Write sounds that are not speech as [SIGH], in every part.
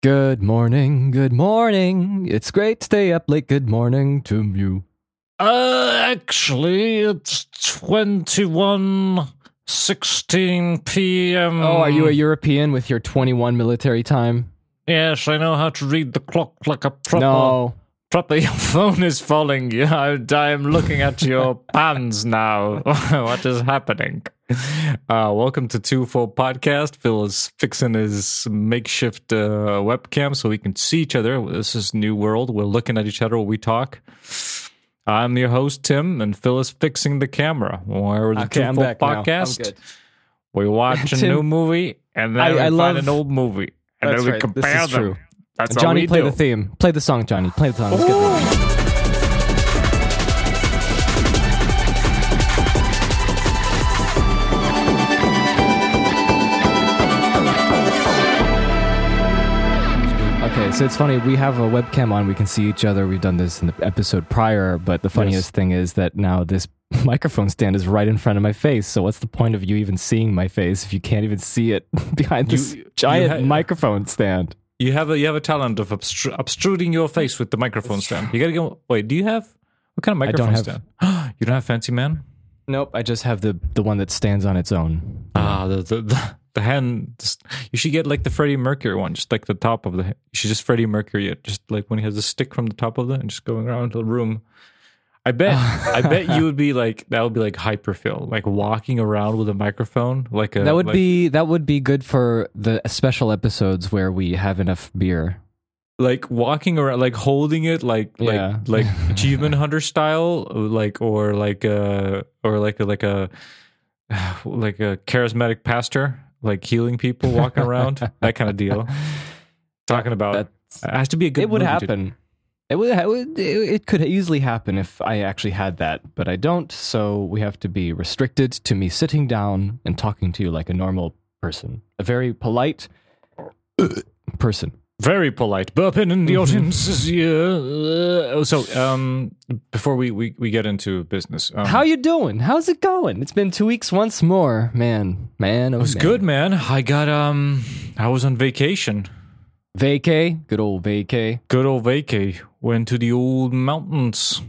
Good morning, good morning. It's great to stay up late. Good morning to you. Uh, actually, it's 21 16 p.m. Oh, are you a European with your 21 military time? Yes, I know how to read the clock like a proper. No. Proper, [LAUGHS] your phone is falling. [LAUGHS] I, I am looking at your [LAUGHS] pans now. what is happening? [LAUGHS] Uh, welcome to Two Fold Podcast. Phil is fixing his makeshift uh, webcam so we can see each other. This is new world. We're looking at each other while we talk. I'm your host Tim, and Phil is fixing the camera. We're the Okay, Two I'm Fold back now. I'm Podcast. We watch a [LAUGHS] Tim- new movie, and then I- we I find love- an old movie, and then we right. compare them. true. That's all Johnny, play do. the theme. Play the song, Johnny. Play the song. So it's funny. We have a webcam on. We can see each other. We've done this in the episode prior, but the funniest thing is that now this [LAUGHS] microphone stand is right in front of my face. So what's the point of you even seeing my face if you can't even see it [LAUGHS] behind this You- you giant ha- microphone stand? You have a you have a talent of obstru- obtruding your face with the microphone stand. You gotta go. Wait, do you have what kind of I don't microphone have- stand? [GASPS] you don't have fancy man. Nope, I just have the the one that stands on its own. Ah, the the the, the hand. just- You should get like the Freddie Mercury one, just like the top of the. You should just Freddie Mercury it, just like when he has a stick from the top of it and just going around the room. I bet [LAUGHS] I bet you would be like that would be like hyperfill, like walking around with a microphone, like a That would like- be that would be good for the special episodes where we have enough beer. like walking around like holding it like Yeah. like like [LAUGHS] achievement hunter style like or like a or like a like a [SIGHS] like a charismatic pastor like healing people walking around [LAUGHS] that kind of deal talking about That's- it has to be a good it would movie to- happen. It would, it would. It could easily happen if I actually had that, but I don't. So we have to be restricted to me sitting down and talking to you like a normal person, a very polite uh, person. Very polite burping in the audience is yeah. Uh, so um before we, we we get into business um, How you doing? How's it going? It's been two weeks once more, man. Man, oh it was man. good man i got um i was on vacation Vacay, good old vacay. good old vacay went to the old mountains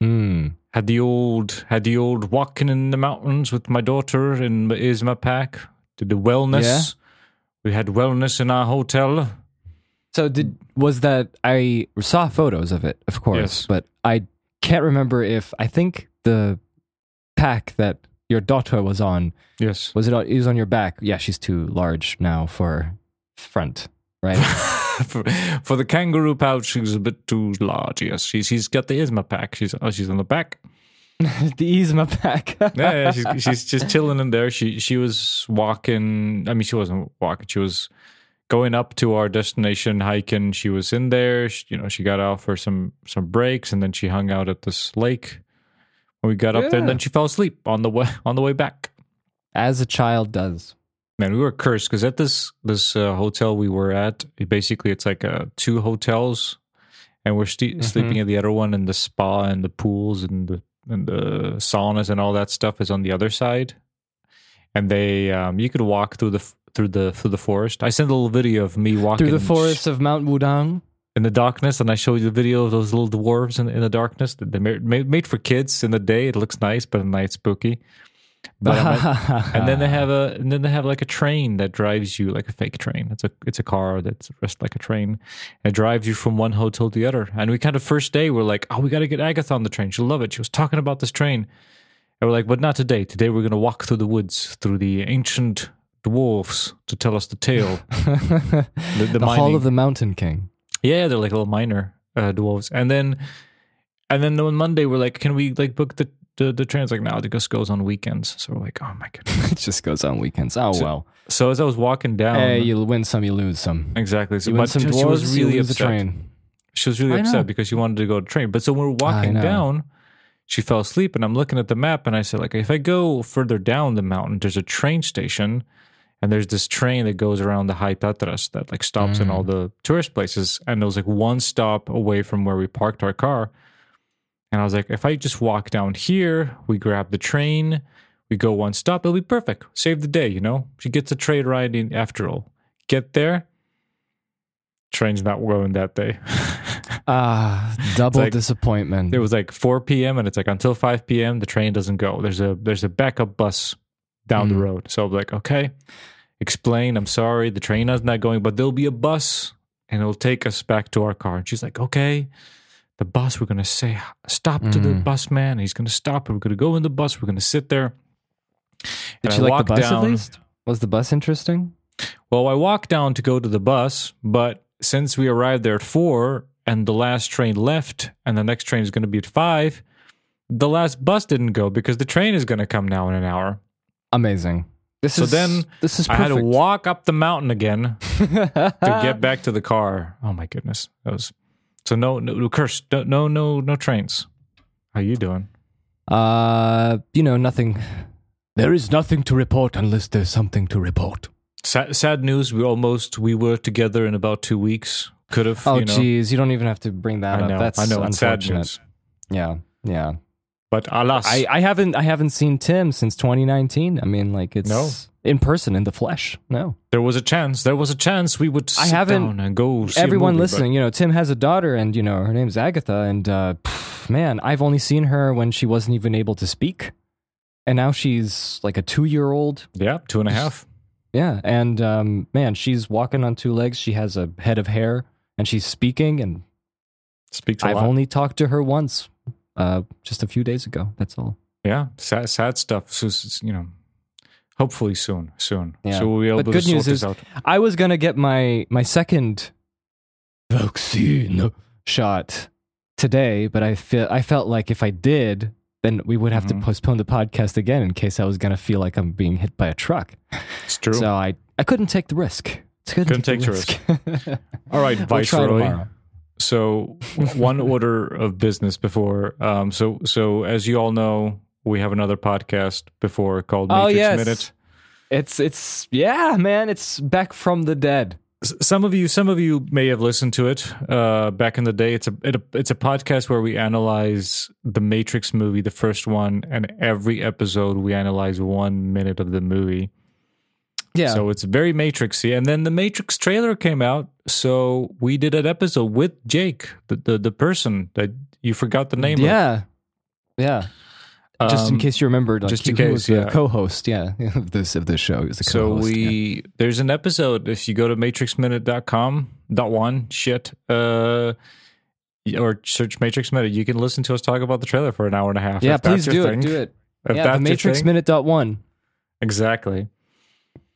Hmm. had the old had the old walking in the mountains with my daughter in Isma Pack. Did the wellness. Yeah? We had wellness in our hotel. So did was that I saw photos of it, of course, Yes. but I can't remember if I think the pack that your daughter was on Yes. was it on, it was on your back. Yeah, she's too large now for front, right? [LAUGHS] for, for the kangaroo pouch, she's a bit too large. Yes, she's she's got the Isma pack. She's oh, she's on the back. [LAUGHS] the Isma pack. Yeah, yeah she's she's just chilling in there. She she was walking. I mean, she wasn't walking. She was going up to our destination hiking. She was in there. She, you know, she got out for some some breaks, and then she hung out at this lake. We got up there, and then she fell asleep on the way on the way back. As a child does. Man, we were cursed because at this this uh, hotel we were at, it basically it's like uh, two hotels, and we're st- sleeping at the other one, and the spa and the pools and the and the saunas and all that stuff is on the other side. And they, um, you could walk through the f- through the through the forest. I sent a little video of me walking Through the forests of Mount Wudang. in the darkness, and I showed you the video of those little dwarves in, in the darkness. that They made, made for kids in the day. It looks nice, but at night it's spooky. But um, [LAUGHS] and then they have a and then they have like a train that drives you like a fake train. It's a it's a car that's dressed like a train. It drives you from one hotel to the other. And we kind of first day we're like, oh, we got to get Agatha on the train. She'll love it. She was talking about this train, and we're like, but not today. Today we're gonna walk through the woods through the ancient dwarfs to tell us the tale. [LAUGHS] the, the, the Hall of the Mountain King. yeah, they're like little minor uh, dwarves. And then and then on Monday we're like, can we like book the the, the trains? Like, no, it just goes on weekends. So we're like, oh my goodness. [LAUGHS] it just goes on weekends. Oh So- well. So as I was walking down, Hey, you win some, you lose some. exactly. So You win but some she dwarves, was really lose the upset. train. She was really upset because she wanted to go to train. But so when we we're walking down, she fell asleep, and I'm looking at the map, and I said, like, if I go further down the mountain, there's a train station, and there's this train that goes around the High Tatras that like stops in all Mm. the tourist places, and it was like one stop away from where we parked our car. And I was like, if I just walk down here, we grab the train, we go one stop, it'll be perfect. Save the day, you know? She gets a train ride in after all. Get there. train's not going that day. [LAUGHS] Ah, double like- disappointment. it was like 4 p.m. and it's like until 5 p.m. the train doesn't go. There's a there's a backup bus down the Mm. road. So I'm like, okay, explain. I'm sorry, the train is not going, but there'll be a bus and it'll take us back to our car. And she's like, okay. The bus, we're gonna say stop to the Mm. bus man. He's gonna stop. and We're gonna go in the bus. We're gonna sit there. Did And you I like walk the bus down- at least? Was the bus interesting? Well, I walked down to go to the bus, but since we arrived there at four and the last train left and the next train is going to be at five, the last bus didn't go because the train is going to come now in an hour. Amazing. This So is then this is I had perfect. to walk up the mountain again [LAUGHS] to get back to the car. Oh my goodness, that was so no no curse no no no no trains. How you doing? Uh, you know, nothing. There is nothing to report unless there's something to report. Sad, sad news. We almost we were together in about two weeks. Could have. Oh, you know, you don't even have to bring that I up. know. That's I know. It's sad unfortunate. news. Yeah, yeah. But alas, I, I haven't I haven't seen Tim since 2019. I mean, like it's No. in person in the flesh. No, There was a chance. There was a chance we would I haven't- down and go. See everyone movie, listening, you know, Tim has a daughter, and you know her name's Agatha, and uh, pff, man, I've only seen her when she wasn't even able to speak, and now she's like a two year old. yeah, two and a half. Yeah, and um, man, she's walking on two legs. She has a head of hair, and she's speaking. And Speaks I've lot. only talked to her once, uh, just a few days ago. That's all. yeah, sad, sad stuff. So you know, hopefully soon, soon. Yeah. So we'll be able But to good sort news this is- out. I was gonna get my my second vaccine shot today, but I feel I felt like if I did, then we would have Mhm. to postpone the podcast again in case I was gonna feel like I'm being hit by a truck. It's true. So I I couldn't take the risk. Couldn't, Couldn't take, take the the risk. [LAUGHS] All right, We'll Viceroy. tomorrow. So one [LAUGHS] order of business before. Um. So so as you all know, we have another podcast before called Oh, Matrix yes. Minute. It's it's yeah, man. It's back from the dead. Some of you some of you may have listened to it uh back in the day it's a, it, it's a podcast where we analyze the matrix movie the first one and every episode we analyze one minute of the movie Yeah. so it's very matrixy and then the matrix trailer came out so we did an episode with jake the the, the person that you forgot the name yeah. Yeah. of Just in Um, case you remembered, like, just in case, was the yeah. co-host, yeah, [LAUGHS] of this of this show. Was the so co-host. yeah. we there's an episode if you go to matrixminute.com dot one shit uh or search matrix minute you can listen to us talk about the trailer for an hour and a half yeah, if that's please your do thing. it. Do it. if yeah, that's the Matrix thing. Minute dot one. exactly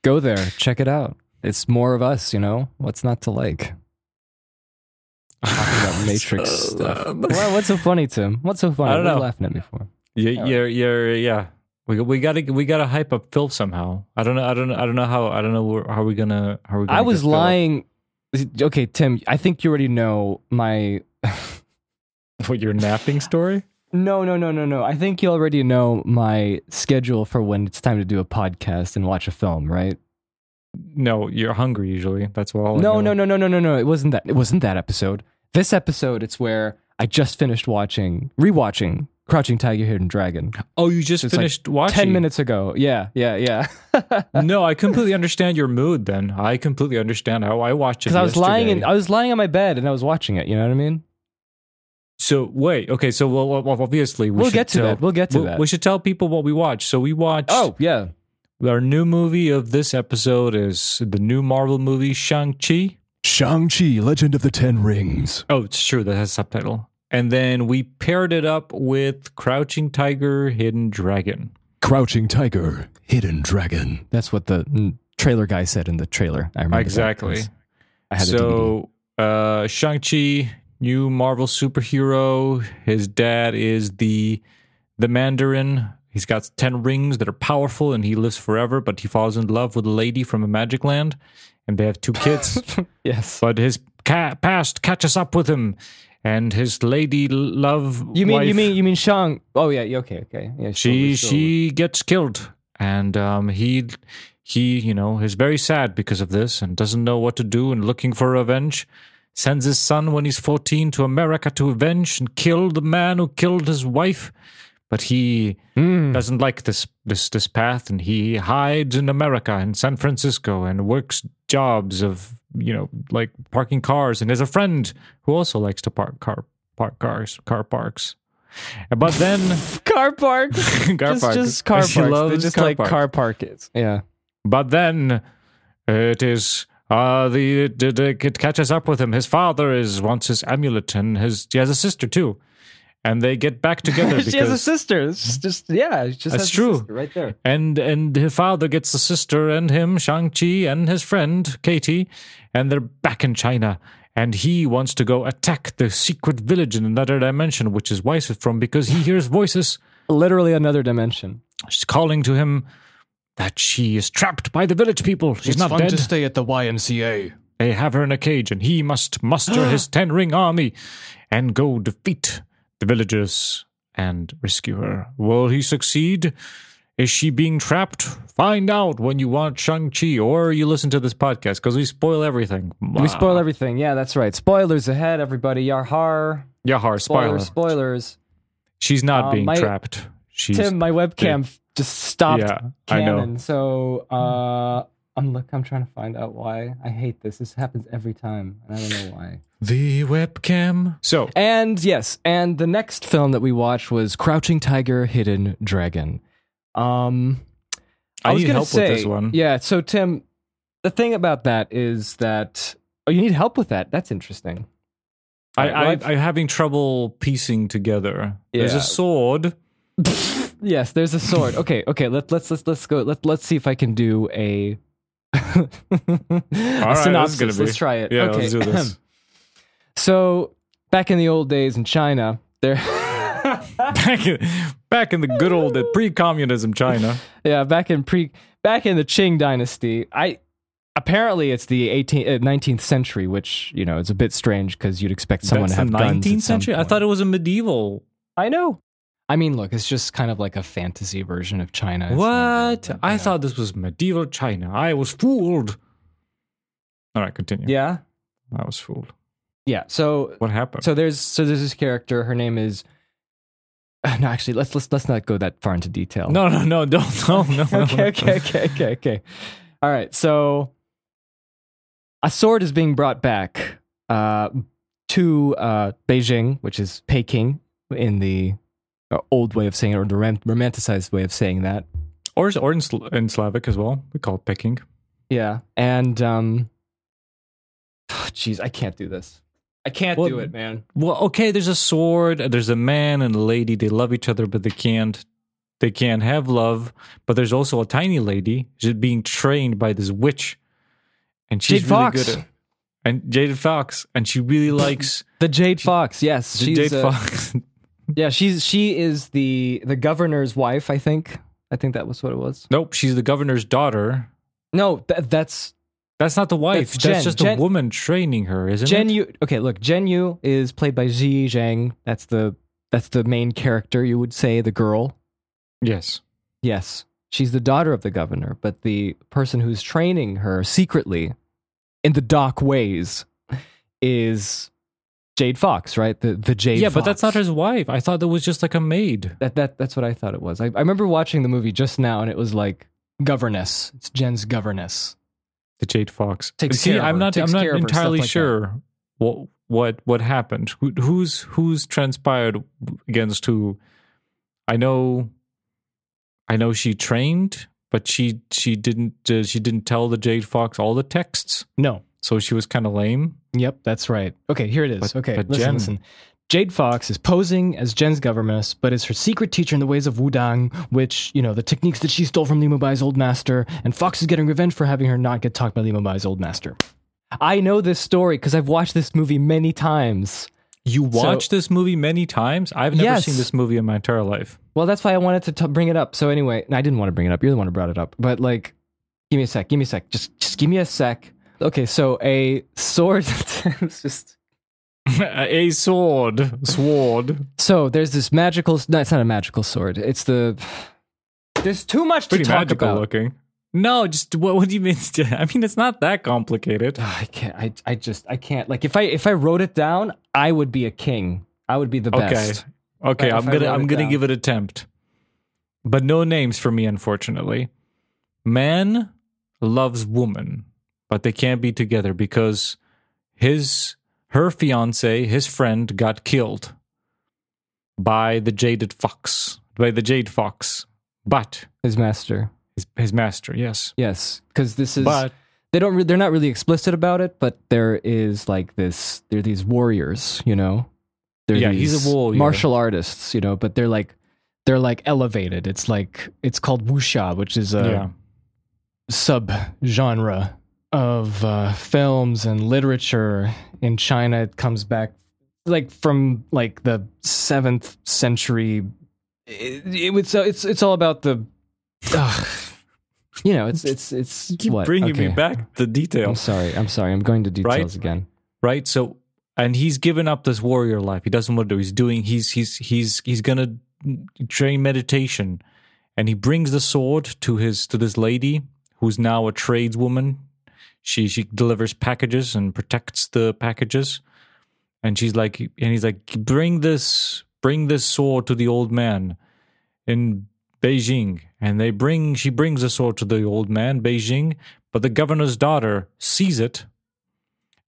Go there, check it out. It's more of us, you know. What's not to like? [LAUGHS] Talking about Matrix stuff. Well, what's so funny, Tim? What's so funny? I don't What are you know. laughing at me for? yeah you're, you're yeah we, we gotta we gotta hype up Phil somehow. I don't know. I don't. I don't know how. I don't know where, how we gonna. How we. Gonna I was get Phil. lying. Okay, Tim. I think you already know my. [LAUGHS] What your napping story? No, no, no, no, no. I think you already know my schedule for when it's time to do a podcast and watch a film, right? No, you're hungry usually. That's all. No, no, no, no, no, no, no. It wasn't that. It wasn't that episode. This episode, it's where I just finished watching, rewatching Crouching Tiger, Hidden Dragon Oh, you just It's like finished watching. ten minutes ago. Yeah, yeah, yeah. [LAUGHS] no, I completely understand your mood. Then I completely understand how I watched it. Because I was lying in. I was lying on my bed and I was watching it. You know what I mean? So wait, okay. So well, well, well, obviously we We'll get to tell, that. We'll get to we- that. We should tell people what we watched. So we watched. Oh, yeah. our new movie of this episode is the new Marvel movie Shang Chi. Shang-Chi, Legend of the Ten Rings. Oh, it's true. That has a subtitle. And then we paired it up with Crouching Tiger, Hidden Dragon. Crouching Tiger, Hidden Dragon. That's what the trailer guy said in the trailer. I remember that, exactly. 'cause I had the DVD. so uh, Shang Chi, new Marvel superhero. His dad is the the Mandarin. He's got ten rings that are powerful, and he lives forever. But he falls in love with a lady from a magic land, and they have two kids. [LAUGHS] Yes. but his ca- past catches up with him, and his lady love. You mean you mean you mean Shang? Oh yeah, yeah, okay, okay. Yeah, she sure, sure. she gets killed and um he he you know is very sad because of this and doesn't know what to do and looking for revenge sends his son when he's 14 to america to avenge and kill the man who killed his wife but he Mm. doesn't like this this this path, and he hides in America in San Francisco and works jobs of you know like parking cars, and has a friend who also likes to park car park cars car parks. But then [LAUGHS] car parks. [LAUGHS] car just, parks. just car [LAUGHS] parks. Loves just car like car parks. Yeah. But then it is uh the, the, the it catches up with him. His father is wants his amulet, and his he has a sister too, and they get back [LAUGHS] together because she has a sister. It's just yeah, she just That's true. sister right there. and and his father gets the sister and him Shang Chi and his friend Katie, and they're back in China. And he wants to go attack the secret village in another dimension, which is wife is from, because he hears voices [LAUGHS] Literally another dimension. She's calling to him that she is trapped by the village people. She's not dead. To stay at the YMCA. They have her in a cage, and he must muster his [GASPS] ten ring army and go defeat the villagers and rescue her. Will he succeed? Is she being trapped? Find out when you watch Shang-Chi or you listen to this podcast because we spoil everything. We spoil everything. Yeah, that's right. Spoilers ahead, everybody. Yahar. Yahar, spoiler. Spoilers. Spoilers. She's not Um, being my- trapped. She's Tim, my webcam f- just stopped Yeah, I know. canon. So uh, I'm look. I'm trying to find out why. I hate this. This happens every time, and I don't know why. the webcam. So And yes, and the next film that we watched was Crouching Tiger, Hidden Dragon. Um, I was need gonna help with this say- one. Yeah. So Tim, the thing about that is that oh, you need help with that. That's interesting. I, I, I've- I'm having trouble piecing together. There's a sword. Yes, there's a sword. Okay, okay. Let, let's let's let's go. Let let's see if I can do a, [LAUGHS] a is synopsis. let's try it. Yeah, okay. let's do this. [CLEARS THROAT] so back in the old days in China, there. [LAUGHS] back in, back in the good old pre-communism China. yeah, back in pre back in the Qing dynasty, I apparently it's the 18th, uh, 19th century, which you know is a bit strange because you'd expect someone That's to have the guns. 19th at some century. I thought it was a medieval. I know. I mean, look, it's just kind of like a fantasy version of China. It's What? never- I yeah. thought this was medieval China. I was fooled. All right, continue. Yeah, I was fooled. yeah. So What happened? So there's so there's this character. Her name is. [LAUGHS] No, actually, let's let's let's not go that far into detail. no, no, no, don't, [LAUGHS] no, no. no. okay, okay, okay, okay, okay. All right. So a sword is being brought back uh, to uh, Beijing, which is Peking in the old way of saying it, or the romanticized way of saying that. Or, or in, Sl- in Slavic as well. We call it picking. Yeah, and um, [SIGHS] jeez, I can't do this. I can't Well, do it, man. Well, okay, there's a sword, there's a man and a lady. They love each other, but they can't. They can't have love. But there's also a tiny lady just being trained by this witch, and she's Jade really Fox. good at. And Jade Fox, and she really likes The Jade Fox. Yes, she's Jade uh, Fox. Yeah, she's she is the the governor's wife. I think. I think that was what it was. nope, she's the governor's daughter. No, th- that's That's not the wife. That's That's, just Jen- a woman training her, isn't Jen it? Yu. Okay, look, Jen Yu is played by Ji Zhang. That's the that's the main character. You would say the girl. Yes. Yes, she's the daughter of the governor, but the person who's training her secretly in the dark ways is Jade Fox, right? The the Jade. Fox. Yeah, but that's not his wife. I thought that was just like a maid. That that that's what I thought it was. I, I remember watching the movie just now, and it was like governess. It's Jen's governess. The Jade Fox. Takes See, care of I'm not. takes I'm not care of her, stuff entirely like that. sure what what what happened. Who, who's who's transpired against who? I know. I know she trained, but she she didn't uh, she didn't tell the Jade Fox all the texts, No. so she was kind of lame. Yep, that's right. Okay, here it is. But- okay, but listen, Jen- listen. Jade Fox is posing as Jen's governess, but is her secret teacher in the ways of Wudang, which, you know, the techniques that she stole from Li Mu Bai's old master, and Fox is getting revenge for having her not get talked by Li Mu Bai's old master. I know this story because I've watched this movie many times. You So- watched this movie many times. I've never Yes. seen this movie in my entire life. Well, that's why I wanted to t- bring it up. So anyway, I didn't want to bring it up. You're the one who brought it up. But like, give me a sec. Give me a sec. Just, just give me a sec. Okay, so a sword. [LAUGHS] it's just [LAUGHS] a sword, sword. So there's this magical. No, it's not a magical sword. It's the. There's too much Pretty to talk magical about. looking. No, just what, what do you mean? [LAUGHS] I mean, it's not that complicated. Ah, I can't. I, I just. I can't. Like if I if I wrote it down, I would be a king. I would be the Okay. best. Okay, If I'm gonna I'm gonna down. give it a attempt, but no names for me, unfortunately. Man loves woman, but they can't be together because his her fiance, his friend, got killed by the jaded fox, by the jade fox. But His master. his, his master, yes. Yes, because this is. But they don't. Re- they're not really explicit about it, but there is like this. There are these warriors, you know. They're Yeah, he's a warrior. Martial artists, you know, but they're like they're like elevated. It's like it's called wuxia, which is a yeah, sub genre of uh, films and literature in China. It comes back like from like the seventh century. It, it, it's it's it's all about the, ugh. you know, it's it's it's keep what? bringing me back the details. I'm sorry. I'm sorry. I'm going to details Right? again. right? So, and he's given up this warrior life. He doesn't want to do. He's doing. He's he's he's he's gonna train meditation, and he brings the sword to his to this lady who's now a tradeswoman. She she delivers packages and protects the packages, and she's like, and he's like, bring this bring this sword to the old man in Beijing, and they bring she brings the sword to the old man Beijing, but the governor's daughter sees it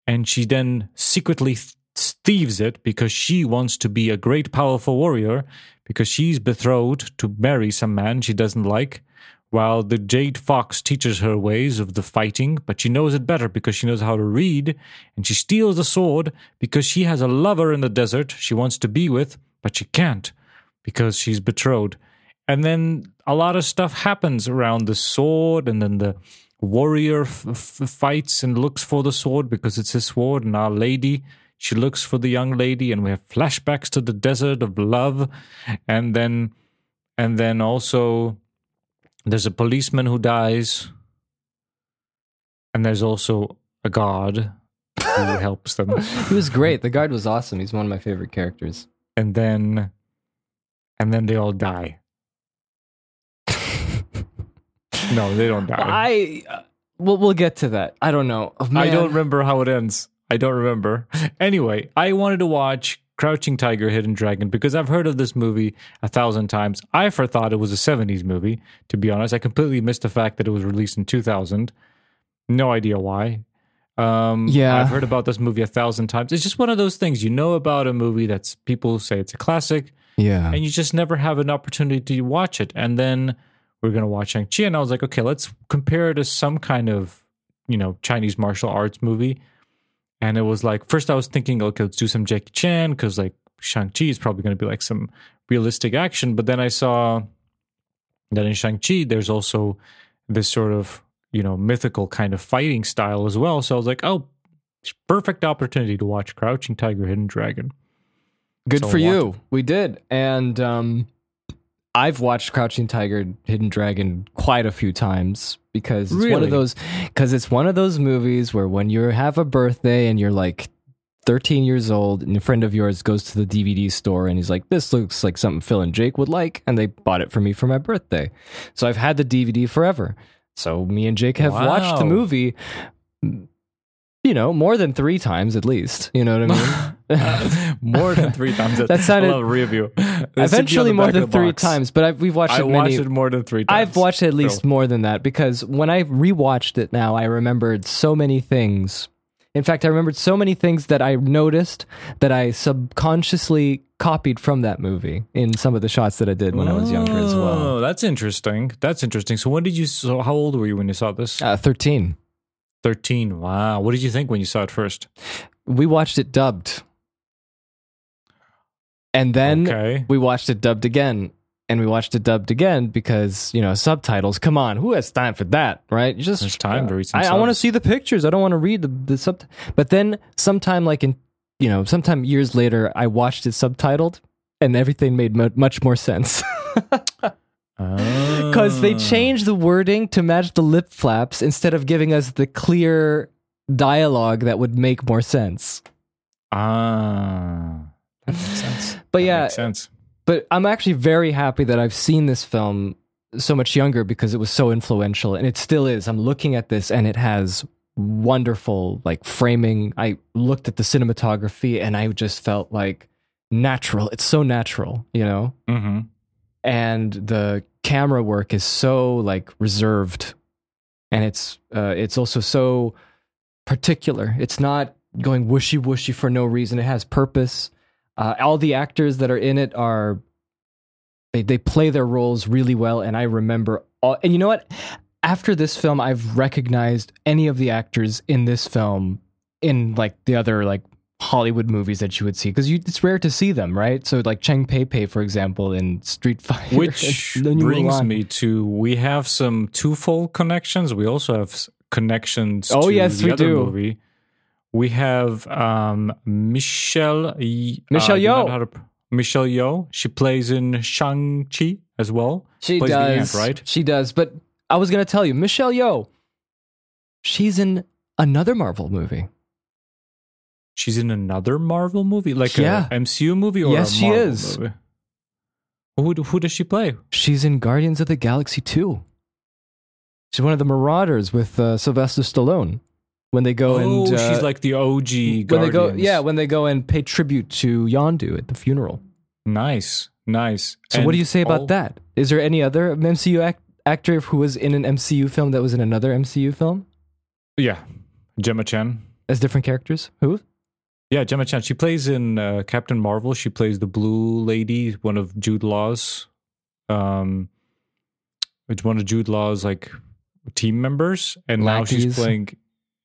and she then secretly th- thieves it because she wants to be a great powerful warrior because she's betrothed to marry some man she doesn't like while the jade fox teaches her ways of the fighting but she knows it better because she knows how to read and she steals the sword because she has a lover in the desert she wants to be with but she can't because she's betrothed. And then a lot of stuff happens around the sword and then the warrior f- f- fights and looks for the sword because it's his sword and our lady she looks for the young lady and we have flashbacks to the desert of love. And then and then also there's a policeman who dies and there's also a guard who [LAUGHS] helps them He was great. The guard was awesome. He's one of my favorite characters. and then and then they all die [LAUGHS] no they don't die I uh, we'll we'll get to that. I don't know. Oh, I don't remember how it ends. I don't remember. Anyway, I wanted to watch Crouching Tiger, Hidden Dragon because I've heard of this movie a thousand times. I first thought it was a 70s movie, to be honest. I completely missed the fact that it was released in 2000. No idea why. Um, Yeah. I've heard about this movie a thousand times. It's just one of those things. You know about a movie that's people say it's a classic, Yeah. and you just never have an opportunity to watch it. And then we're gonna watch Shang-Chi, and I was like, okay, let's compare it to some kind of, you know, Chinese martial arts movie. And it was like, first I was thinking, okay, let's do some Jackie Chan because like Shang-Chi is probably gonna be like some realistic action. But then I saw that in Shang-Chi, there's also this sort of, you know, mythical kind of fighting style as well. So I was like, oh, perfect opportunity to watch Crouching Tiger, Hidden Dragon. Good So for you. We did. And um I've watched Crouching Tiger, Hidden Dragon quite a few times because it's one of those because it's one of those movies where when you have a birthday and you're like 13 years old and a friend of yours goes to the DVD store and he's like, This looks like something Phil and Jake would like, and they bought it for me for my birthday. So I've had the DVD forever. So me and Jake have watched the movie you know, more than three times at least. You know what I mean? [LAUGHS] more than three times. [LAUGHS] That sounded- love review. That should be on Eventually, more than three box. times, but I've, we've watched I it watched it more than three times. I've watched it at least Phil. more than that because when I rewatched it now, I remembered so many things. In fact, I remembered so many things that I noticed that I subconsciously copied from that movie in some of the shots that I did when I was younger as well. Oh, that's interesting. That's interesting. So when did you? So how old were you when you saw this? Uh, 13. Wow. What did you think when you saw it first? We watched it dubbed. And then Okay. we watched it dubbed again. And we watched it dubbed again because, you know, subtitles. Come on, who has time for that, right? You just There's time to read some I, I want to see the pictures. I don't want to read the, the sub. But then sometime like in, you know, sometime years later, I watched it subtitled and everything made mu- much more sense. [LAUGHS] Because they Ah. changed the wording to match the lip flaps instead of giving us the clear dialogue that would make more sense. Ah, that makes sense. [LAUGHS] But That yeah, makes sense. but I'm actually very happy that I've seen this film so much younger because it was so influential and it still is. I'm looking at this and it has wonderful like framing. I looked at the cinematography and I just felt like natural. It's so natural, you know? Mm-hmm. And the camera work is so like reserved and it's uh, it's also so particular. It's not going whooshy for no reason. It has purpose. Uh, all the actors that are in it are they they play their roles really well, and I remember all. And you know what? After this film, I've recognized any of the actors in this film in like the other like Hollywood movies that you would see because it's rare to see them, right? So like Cheng Pei Pei, for example, in Street Fighter, which [LAUGHS] brings me to we have some twofold connections. We also have connections. Oh to yes, the we other do. Movie. We have um, Michelle Michelle uh, Yeoh. To, Michelle Yeoh. She plays in Shang Chi as well. She plays the does, aunt, right? She does. But I was gonna tell you, Michelle Yeoh, she's in another Marvel movie. She's in another Marvel movie, like Yeah. a MCU movie, or Yes, she is. Movie? Who who does she play? She's in Guardians of the Galaxy 2. She's one of the Marauders with uh, Sylvester Stallone. When they go oh, and uh, she's like the OG. when they go, Guardians. yeah, when they go and pay tribute to Yondu at the funeral. nice, nice. So, And what do you say about all- that? Is there any other MCU act- actor who was in an MCU film that was in another MCU film Yeah, Gemma Chan. as different characters? Who? Yeah, Gemma Chan. She plays in uh, Captain Marvel. She plays the Blue Lady, one of Jude Law's, um, it's one of Jude Law's like team members, and now she's playing,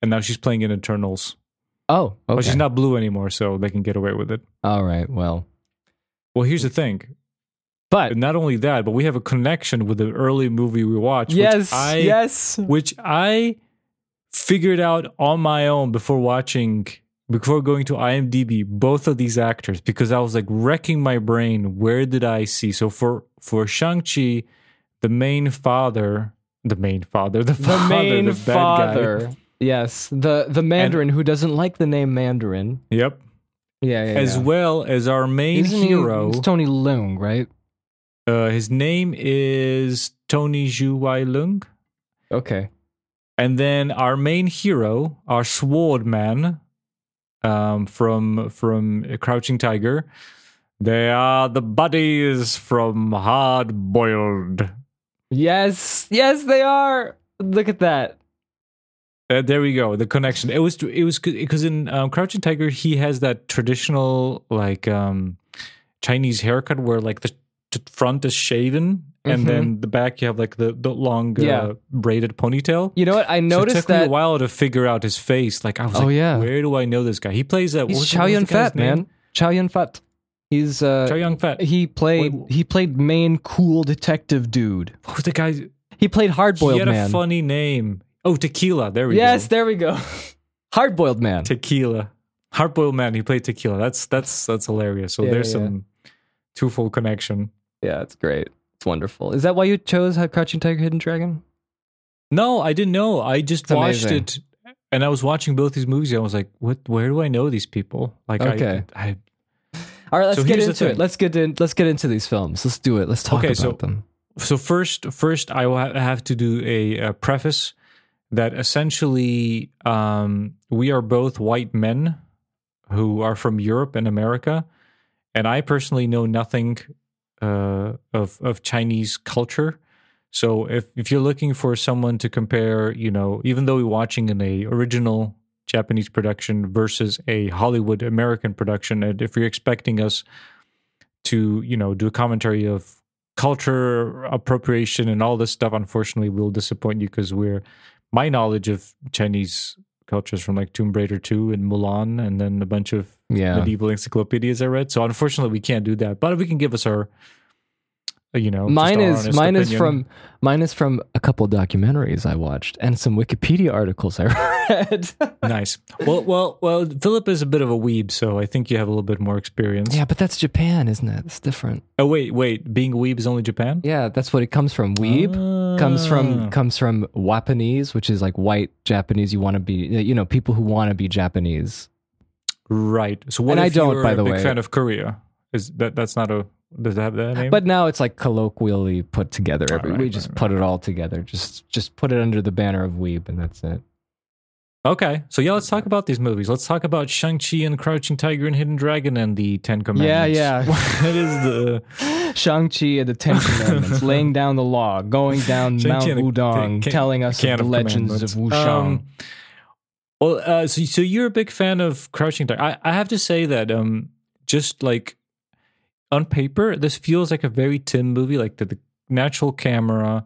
and now she's playing in Eternals. Oh, okay. But she's not blue anymore, so they can get away with it. All right. Well, Well, here's the thing. but Not only that, but we have a connection with the early movie we watched. yes, which I, yes. which I figured out on my own before watching before going to IMDb both of these actors because I was like wrecking my brain where did I see so for for Shang-Chi the main father the main father the, [LAUGHS] The father main the father. guy Yes, the the Mandarin who doesn't like the name Mandarin. yep Yeah, yeah. as yeah. well as our main Isn't he- hero it's Tony Leung, right? uh, his name is Tony Zhu Wai Lung Okay. And then our main hero, our sword man, um, from from Crouching Tiger, they are the buddies from Hard Boiled. Yes, yes, they are. Look at that. Uh, there we go, the connection. It was it was because in um, Crouching Tiger he has that traditional like um, Chinese haircut where like the, the front is shaven and Mhm. then the back you have like the the long uh, Yeah. braided ponytail. You know what? I So it noticed took me that a while to figure out his face. Like I was Oh, like, yeah. where do I know this guy? He plays that. he's what's the- Chow Yun Fat, name? man. Chow Yun Fat. He's uh Chow Yun Fat. he played Wait, he played main cool detective dude. What was the guy? He played hard boiled. He had a funny name. Oh, Tequila. There we yes, go. Yes, there we go. [LAUGHS] hard boiled man. Tequila. Hardboiled man. He played Tequila. That's that's that's hilarious. So Yeah, there's yeah. some twofold connection. yeah, it's great. It's wonderful. Is that why you chose Crouching Tiger, Hidden Dragon? No, I didn't know. I just It's watched amazing. it, and I was watching both these movies. And I was like, "What? Where do I know these people?" Like, Okay. I, I All right, let's So get into it. Let's get in. Let's get into these films. Let's do it. Let's talk Okay, about so- them. so first first i will have to do a, a preface that essentially um, we are both white men who are from europe and america and i personally know nothing uh, of of chinese culture. So if, if you're looking for someone to compare you know even though we're watching an a original japanese production versus a hollywood american production and if you're expecting us to you know do a commentary of culture appropriation and all this stuff unfortunately we'll disappoint you because we're my knowledge of chinese cultures from like tomb raider 2 and mulan and then a bunch of Yeah. medieval encyclopedias i read so unfortunately we can't do that but we can give us our you know Mine is mine is from mine is from a couple documentaries I watched and some Wikipedia articles I [LAUGHS] read. nice well well well philip is a bit of a weeb so i think you have a little bit more experience yeah, but that's Japan, isn't it? It's different. oh wait wait being a weeb is only japan Yeah, that's what it comes from. Weeb comes Ah. from comes from Wapanese, which is like white Japanese. You want to be, you know, people who want to be Japanese. right so what And I don't, by a the big way. fan of korea is that that's not a does that have that name But now it's like colloquially put together. Right, Every, we right, just right. put it all together. Just just put it under the banner of Weeb, and that's it. Okay, so yeah, let's talk about these movies. Let's talk about Shang Chi and Crouching Tiger and Hidden Dragon and the Ten Commandments. yeah. Yeah. [LAUGHS] what is the [LAUGHS] Shang Chi and the Ten Commandments, [LAUGHS] laying down the law, going down Mount Wudang, can- telling us the of legends of. Wushang. Um, Well, uh, so so you're a big fan of Crouching Tiger. I, I have to say that um, just like on paper, this feels like a very Tim movie. Like the, the natural camera,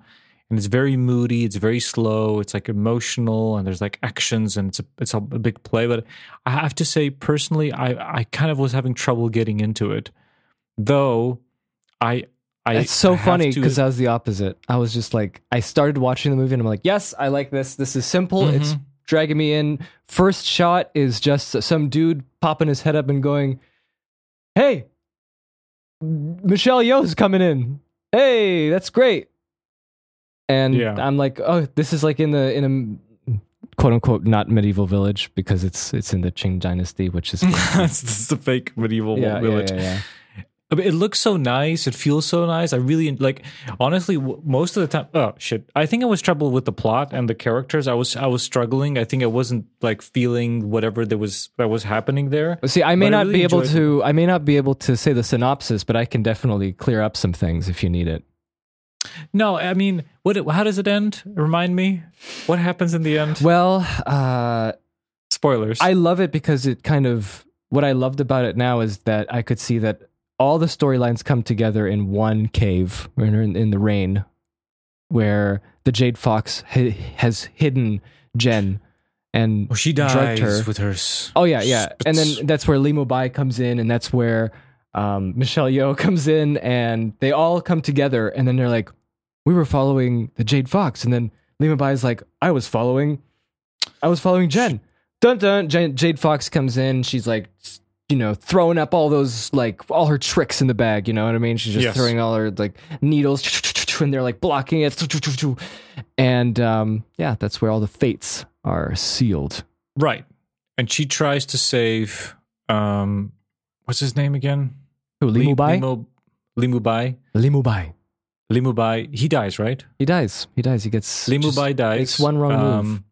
and it's very moody. It's very slow. It's like emotional, and there's like actions, and it's a it's a, big play. But I have to say, personally, I I kind of was having trouble getting into it, though. I I it's so funny because I was the opposite. I was just like, I started watching the movie and I'm like, yes, I like this. This is simple. It's Mhm. dragging me in. First shot is just some dude popping his head up and going, "Hey, Michelle Yeoh's coming in. Hey, that's great." And Yeah. I'm like, "Oh, this is like in the in a quote unquote not medieval village because it's it's in the Qing dynasty, which is [LAUGHS] it's, it's a fake medieval yeah, village. yeah, yeah. I mean, it looks so nice. It feels so nice. I really like. Honestly, most of the time. Oh shit! I think I was troubled with the plot and the characters. I was I was struggling. I think I wasn't like feeling whatever there was that was happening there. See, I may But I not really be able to. I may not be able to say the synopsis, but I can definitely clear up some things if you need it. No, I mean, what? How does it end? Remind me. What happens in the end? Well, uh, Spoilers. I love it because it kind of. What I loved about it now is that I could see that all the storylines come together in one cave, in, in the rain, where the Jade Fox ha- has hidden Jen, and Oh, she drugged dies her. with her. Oh yeah, yeah. And then that's where Li Mu Bai comes in, and that's where um, Michelle Yeoh [LAUGHS] comes in, and they all come together, and then they're like, "We were following the Jade Fox," and then Li Mu Bai is like, "I was following, I was following Jen." Dun dun. Jade, Jade Fox comes in. She's like, you know, throwing up all those like all her tricks in the bag. You know what I mean? She's just Yes. throwing all her like needles, and they're like blocking it. And um, yeah, that's where all the fates are sealed. right, and she tries to save. Um, what's his name again? Who, Li Mu Bai? Limo, Li Mu Bai. Li Mu Bai. Li Mu Bai. He dies, right? He dies. He dies. He gets Limo just Bai dies. Makes one wrong move.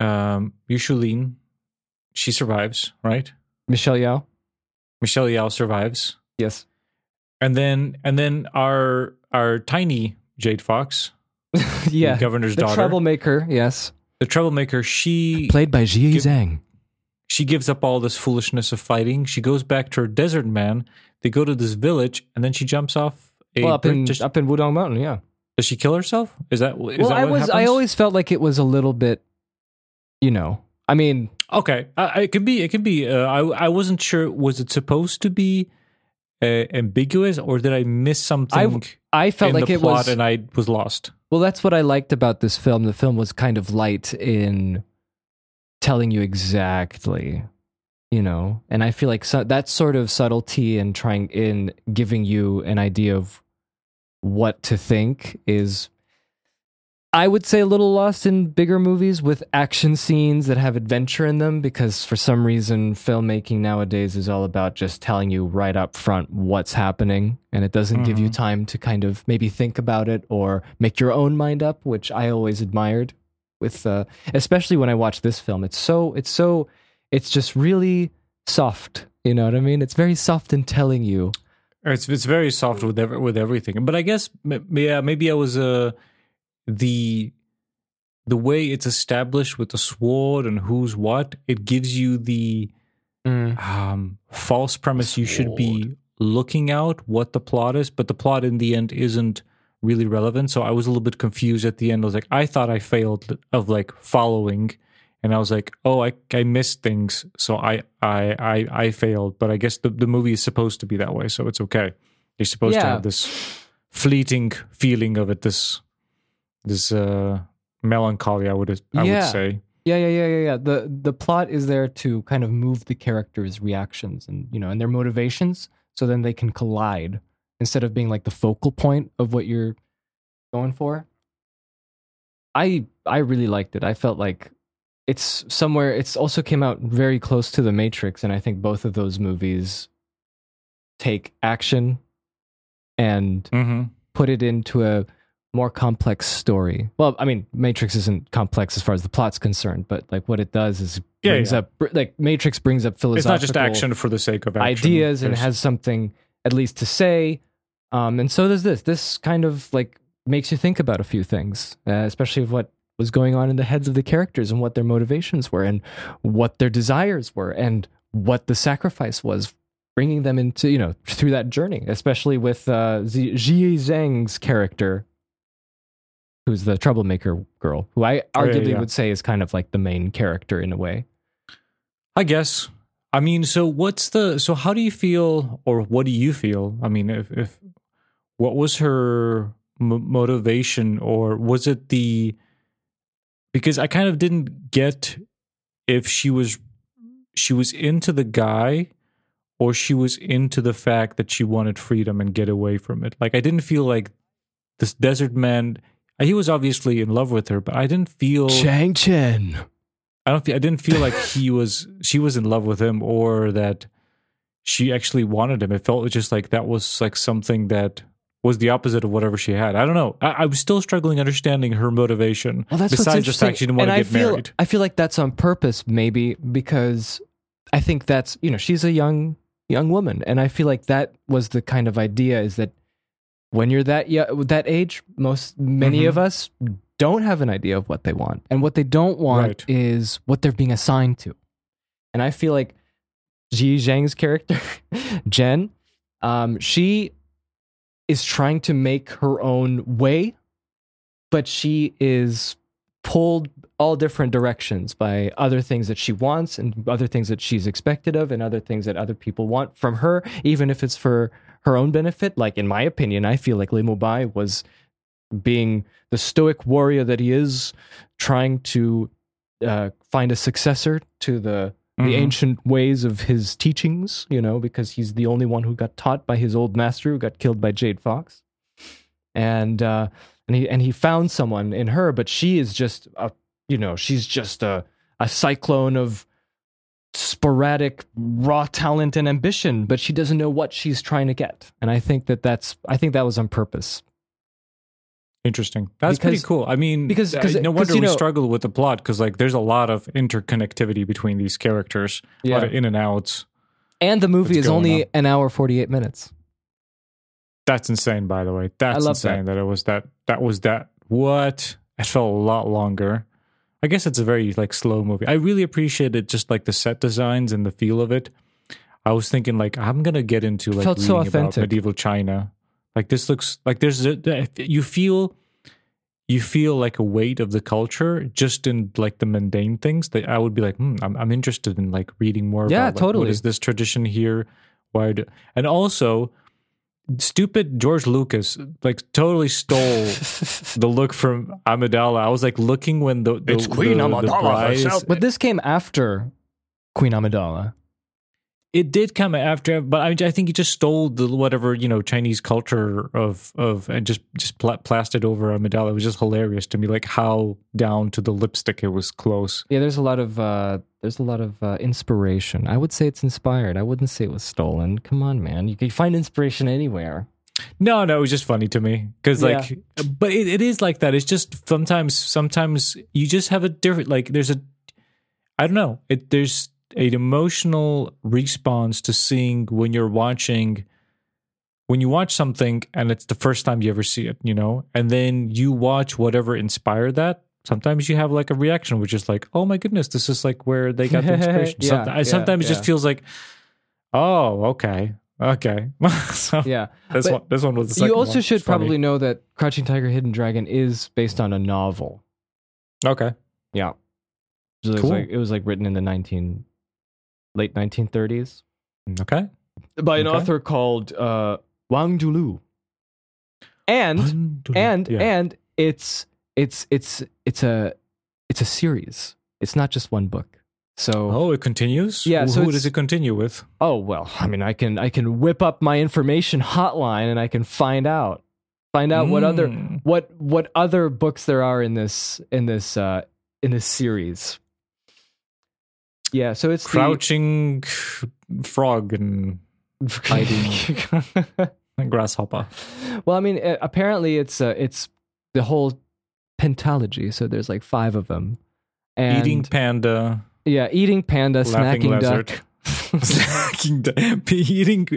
Um, um, Yu Shu Lien, she survives, right? Michelle Yeoh. Michelle Yeoh survives, Yes. and then and then our our tiny Jade Fox, [LAUGHS] yeah. the governor's The daughter, troublemaker. Yes. the troublemaker. She Played by Jie Give- Zhang. she gives up all this foolishness of fighting. She goes back to her desert man. They go to this village, and then she jumps off a Well, up in Does, up in Wudang Mountain. Yeah. does she kill herself? Is that is well, that I what was. I always felt like it was a little bit. You know. I mean, Okay, I, it can be. It can be. Uh, I I wasn't sure. Was it supposed to be uh, ambiguous, or did I miss something I felt in like it was. and I was lost? Well, that's what I liked about this film. The film was kind of light in telling you exactly, you know, and I feel like so, that sort of subtlety and trying in giving you an idea of what to think is, I would say, a little lost in bigger movies with action scenes that have adventure in them because for some reason, filmmaking nowadays is all about just telling you right up front what's happening and it doesn't give you Mhm. time to kind of maybe think about it or make your own mind up, which I always admired with uh, especially when I watch this film. It's so it's so it's just really soft. You know what I mean? It's very soft in telling you. It's it's very soft with every, with everything, but I guess yeah, maybe I was uh the the way it's established with the sword and who's what. It gives you the um, false premise you should be looking out what the plot is, but the plot in the end isn't really relevant. So I was a little bit confused at the end. I was like, I thought I failed of like following, and I was like, oh, I I missed things, so I I I, I failed. But I guess the the movie is supposed to be that way, so it's okay. You're supposed to have this fleeting feeling of it, this this uh melancholy. I would I Yeah. would say. Yeah, yeah, yeah, yeah, yeah. The the plot is there to kind of move the characters' reactions and you know and their motivations, so then they can collide instead of being like the focal point of what you're going for. I I really liked it. I felt like it's somewhere. It's also came out very close to the Matrix, and I think both of those movies take action and Mm-hmm. put it into a more complex story. Well, I mean, Matrix isn't complex as far as the plot's concerned, but like what it does is Yeah, brings yeah. up like Matrix brings up philosophical. It's not just action for the sake of action. ideas and has something at least to say. Um, and so does this. This kind of like makes you think about a few things, uh, especially of what was going on in the heads of the characters and what their motivations were and what their desires were and what the sacrifice was bringing them into, you know, through that journey, especially with uh, Zi- Zhang's character, who's the troublemaker girl, who I Oh, yeah, arguably yeah. would say is kind of like the main character in a way. I guess. I mean, so what's the so how do you feel or what do you feel? I mean, if if what was her m- motivation or was it the because I kind of didn't get if she was she was into the guy or she was into the fact that she wanted freedom and get away from it. Like I didn't feel like this desert man Uh, he was obviously in love with her, but I didn't feel Chang Chen. I don't. Feel, I didn't feel like he [LAUGHS] was. She was in love with him, or that she actually wanted him. It felt just like that was like something that was the opposite of whatever she had. I don't know. I, was still struggling understanding her motivation. Well, that's besides the fact she didn't want and to I get feel, married. I feel like that's on purpose, maybe because I think that's you know she's a young young woman, and I feel like that was the kind of idea is that when you're that yeah that age, most many Mhm. of us don't have an idea of what they want, and what they don't want Right. is what they're being assigned to, and I feel like Ziyi Zhang's character, [LAUGHS] Jen, um, she is trying to make her own way, but she is pulled all different directions by other things that she wants and other things that she's expected of and other things that other people want from her, even if it's for her own benefit. Like in my opinion, I feel like Li Mu Bai was being the stoic warrior that he is, trying to uh, find a successor to the the Mhm. ancient ways of his teachings, you know, because he's the only one who got taught by his old master who got killed by Jade Fox. And uh and he and he found someone in her, but she is just a you know, she's just a a cyclone of sporadic raw talent and ambition, but she doesn't know what she's trying to get. And I think that that's I think that was on purpose. Interesting. That's pretty cool. I mean, because- uh, no wonder we know- struggle with the plot because like there's a lot of interconnectivity between these characters, a lot of in and outs. And the movie is only on? an hour 48 minutes. That's insane, by the way. That's insane that. it was that. That was that. What? It felt a lot longer. I guess it's a very like slow movie. I really appreciated just like the set designs and the feel of it. I was thinking like I'm gonna get into like felt reading so about medieval China. Like this looks like there's a, you feel you feel like a weight of the culture just in like the mundane things that I would be like, hmm, I'm I'm interested in like reading more. Yeah, about, like, totally. What is this tradition here? Why? Do, and also, stupid George Lucas like totally stole [LAUGHS] the look from Amidala. I was like looking when the, the It's Queen the, the Amidala bride- herself. But this came after Queen Amidala. It did come after, but I, I think he just stole the whatever you know Chinese culture of of and just just pla- plastered over Amidala. It was just hilarious to me, like how down to the lipstick it was close. Yeah, there's a lot of uh, there's a lot of uh, inspiration. I would say it's inspired. I wouldn't say it was stolen. Come on, man. You can find inspiration anywhere. No, no, it was just funny to me because like, but it, it is like that. It's just sometimes, sometimes you just have a different like. There's a, I don't know. It there's an emotional response to seeing when you're watching, when you watch something and it's the first time you ever see it, you know, and then you watch whatever inspired that. Sometimes you have like a reaction, which is like, "Oh my goodness, this is like where they got the inspiration." [LAUGHS] Yeah, Someti- yeah, sometimes it just feels like, "Oh, okay, okay." [LAUGHS] so, Yeah. this But one, this one was the You also one. should probably know that Crouching Tiger, Hidden Dragon is based on a novel. okay. Yeah. So it was Cool. like it was like written in the nineteen late nineteen thirties Okay. by an Okay. author called uh, Wang Dulu. And and Yeah. and it's it's it's it's a it's a series. It's not just one book. So oh, it continues. Yeah, Who does it continue with? Oh well, I mean, I can I can whip up my information hotline and I can find out find out what other Mm. what what other books there are in this in this uh in this series. Yeah, so it's the- crouching frog and [LAUGHS] hiding. [LAUGHS] grasshopper. well, I mean, uh, apparently it's uh, it's the whole pentalogy. So there's like five of them. And Eating panda, yeah, eating panda, snacking lizard. duck. Snacking duck. [LAUGHS] Eating,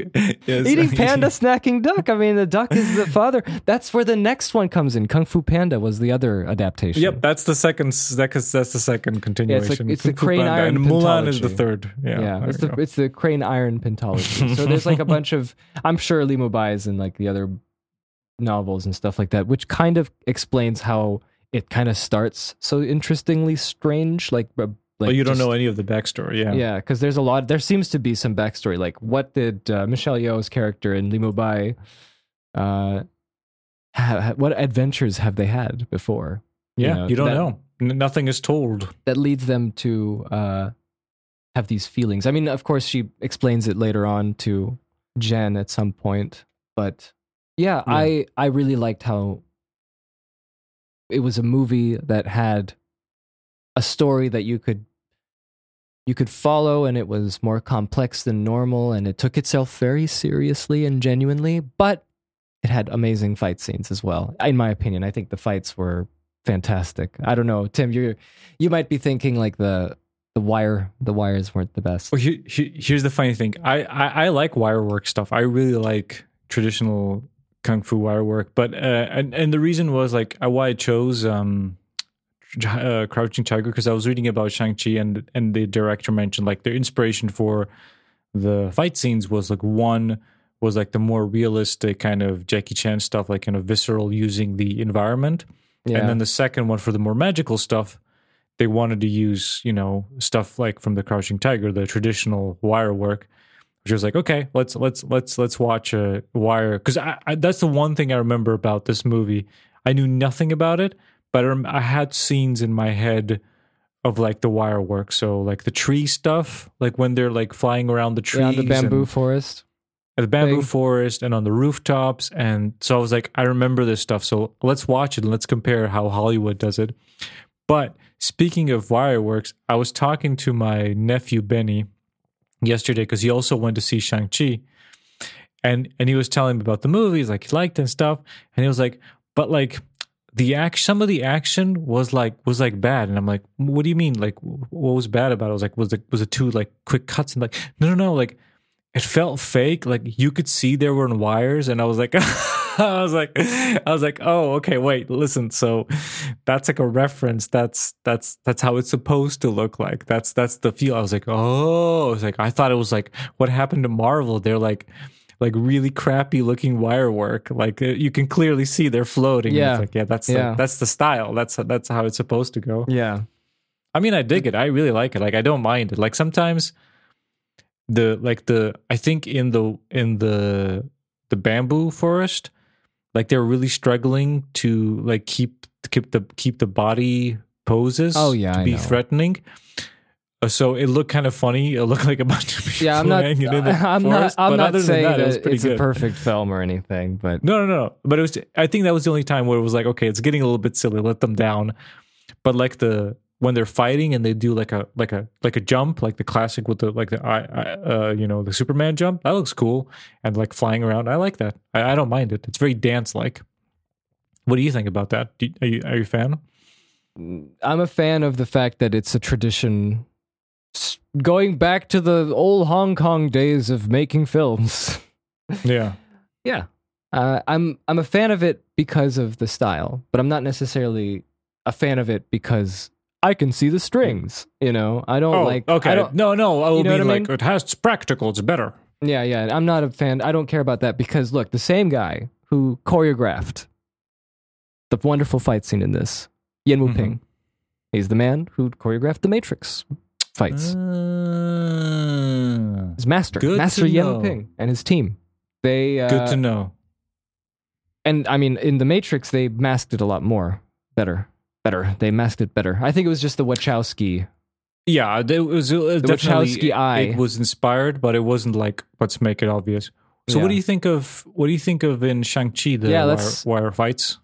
yes. Eating [LAUGHS] panda, snacking duck. I mean, the duck is the father. That's where the next one comes in. Kung Fu Panda was the other adaptation. Yep, that's the second. That's that's the second continuation. it's the Kung Fu crane Panda, iron and Mulan is the third. Yeah, Yeah, it's the go. it's the crane iron pentalogy. so there's like a [LAUGHS] bunch of I'm sure Limo buys and like the other novels and stuff like that, which kind of explains how it kind of starts so interestingly strange. Like, uh, like but you don't just- know any of the backstory. Yeah, Yeah, because there's a lot. There seems to be some backstory. Like, what did uh, Michelle Yeoh's character in Li Mu Bai, uh, ha- ha- what adventures have they had before? You yeah. know, you don't that- know. N- nothing is told. that leads them to uh, have these feelings. I mean, of course, she explains it later on to Jen at some point, but yeah, Yeah. I I really liked how it was a movie that had a story that you could you could follow and it was more complex than normal and it took itself very seriously and genuinely but it had amazing fight scenes as well in my opinion i think the fights were fantastic i don't know tim you you might be thinking like the the wire the wires weren't the best Well, he, he, here's the funny thing. I, I I like wire work stuff. I really like traditional kung fu wire work. But uh, and and the reason was like why I chose um, uh, Crouching Tiger because I was reading about Shang Chi and and the director mentioned like their inspiration for the fight scenes was like one was like the more realistic kind of Jackie Chan stuff, like kind of visceral using the environment. yeah And then the second one for the more magical stuff, they wanted to use, you know, stuff like from the Crouching Tiger, the traditional wire work, which was like, okay, let's let's let's let's watch a wire because I, I, that's the one thing I remember about this movie. I knew nothing about it, but I, had scenes in my head of like the wire work. So like the tree stuff, like when they're like flying around the trees, yeah, the bamboo forest at the bamboo thing. forest and on the rooftops. And so I was like, I remember this stuff. So let's watch it and let's compare how Hollywood does it. But speaking of fireworks, I was talking to my nephew Benny yesterday because he also went to see Shang-Chi. And and he was telling me about the movies, like he liked and stuff. And he was like, but like the act some of the action was like was like bad. And i'm like what do you mean? Like what was bad about it? I was like was it was it too like quick cuts and like no no no like it felt fake. Like you could see there were wires. And i was like [LAUGHS] i was like i was like oh okay wait listen. So that's like a reference. That's that's that's how it's supposed to look like. That's that's the feel. I was like oh I was like i thought it was like what happened to marvel. They're like like really crappy looking wire work like uh, you can clearly see they're floating Yeah. it's like yeah that's Yeah. The, that's the style that's that's how it's supposed to go yeah I mean, I dig it. I really like it. Like, I don't mind it. Like sometimes the like the I think in the in the the bamboo forest, like they're really struggling to like keep keep the keep the body poses. Oh, yeah, to I be know. threatening. Uh, So it looked kind of funny. It looked like a bunch of people yeah i'm not hanging in the [LAUGHS] i'm forest. not i'm but not other than that, that, it was pretty it's good. a perfect film or anything but No, no, no. But it was. I think that was the only time where it was like, okay, it's getting a little bit silly. Let them down. But like the when they're fighting and they do like a like a like a jump, like the classic with the like the uh you know the Superman jump. That looks cool and like flying around. I like that. I, I don't mind it. It's very dance like. What do you think about that? Do, are you are you a fan? I'm a fan of the fact that it's a tradition going back to the old Hong Kong days of making films. [LAUGHS] Yeah. yeah. Uh, I'm I'm a fan of it because of the style, but I'm not necessarily a fan of it because I can see the strings, you know. I don't Oh, like okay. I don't, no, no. I will You know mean what I like mean? it has it's practical. It's better. Yeah, yeah. I'm not a fan. I don't care about that because look, the same guy who choreographed the wonderful fight scene in this, Yuen Woo Mhm. Ping, he's the man who choreographed the Matrix fights. Uh, his master, good Master Yuen Ping, and his team. They uh, good to know. and I mean, in the Matrix, they masked it a lot more, better, better. They masked it better. I think it was just the Wachowski. Yeah, it was, it was definitely Wachowski eye. it was inspired, but it wasn't like let's make it obvious. So, what do you think of what do you think of in Shang Chi the Yeah, wire, wire fights?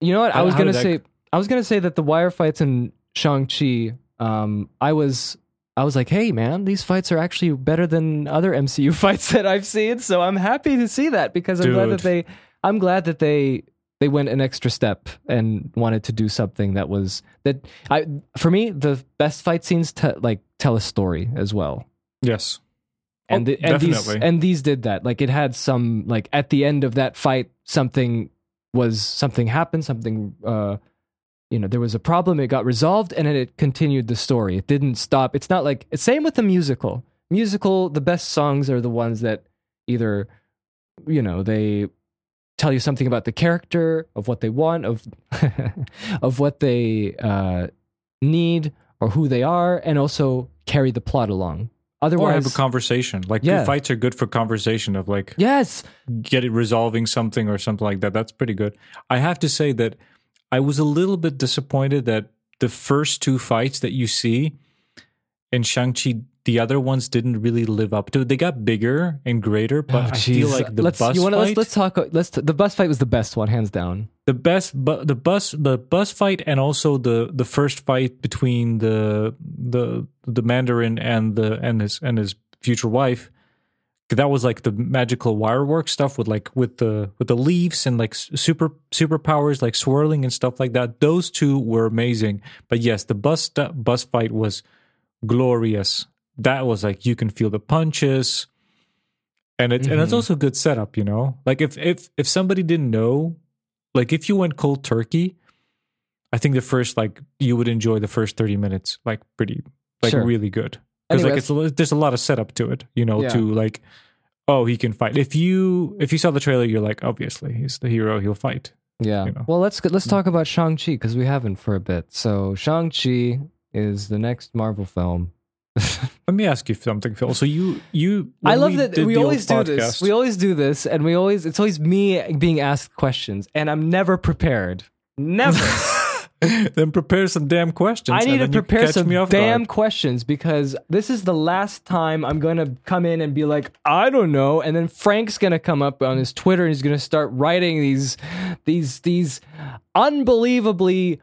You know what? I was how gonna that say. I was gonna say that the wire fights in Shang Chi. Um, I was. I was like, hey man, these fights are actually better than other MCU [LAUGHS] fights that I've seen. So I'm happy to see that because I'm glad that they. I'm glad that they they went an extra step and wanted to do something that was that I for me the best fight scenes te- like tell a story as well. Yes. And Oh, the, and these and these did that. Like it had some like at the end of that fight something was something happened, something uh you know, there was a problem, it got resolved and then it continued the story. It didn't stop. It's not like same with the musical. Musical, the best songs are the ones that either you know, they tell you something about the character, of what they want, of [LAUGHS] of what they uh, need or who they are, and also carry the plot along. otherwise Or have a conversation. Like Yeah. fights are good for conversation of like yes, get it resolving something or something like that. That's pretty good. I have to say that I was a little bit disappointed that the first two fights that you see in Shang-Chi, the other ones didn't really live up to it. They got bigger and greater, but Oh, I feel like the let's, bus you wanna, fight, let's let's talk. Let's the bus fight was the best one, hands down. the best, but the bus, the bus fight, and also the the first fight between the the the Mandarin and the and his and his future wife. That was like the magical wire work stuff with like with the with the leaves and like super superpowers like swirling and stuff like that. Those two were amazing. But yes, the bus bus fight was glorious. That was like you can feel the punches, and it's and it's mm-hmm. also good setup. You know, like if if if somebody didn't know, like if you went cold turkey, I think the first like you would enjoy the first thirty minutes like pretty like Sure. really good because like it's there's a lot of setup to it. You know, Yeah. to like oh he can fight. If you if you saw the trailer, you're like obviously he's the hero. He'll fight. Yeah. You know. Well, let's let's hmm. talk about Shang Chi because we haven't for a bit. So Shang Chi is the next Marvel film. [LAUGHS] Let me ask you something, Phil. So you you I love we that we always do this. We always do this, and we always it's always me being asked questions, and I'm never prepared. Never. [LAUGHS] [LAUGHS] then prepare some damn questions. I need to prepare some damn guard. questions because this is the last time I'm going to come in and be like, I don't know, and then Frank's going to come up on his Twitter and he's going to start writing these these these unbelievably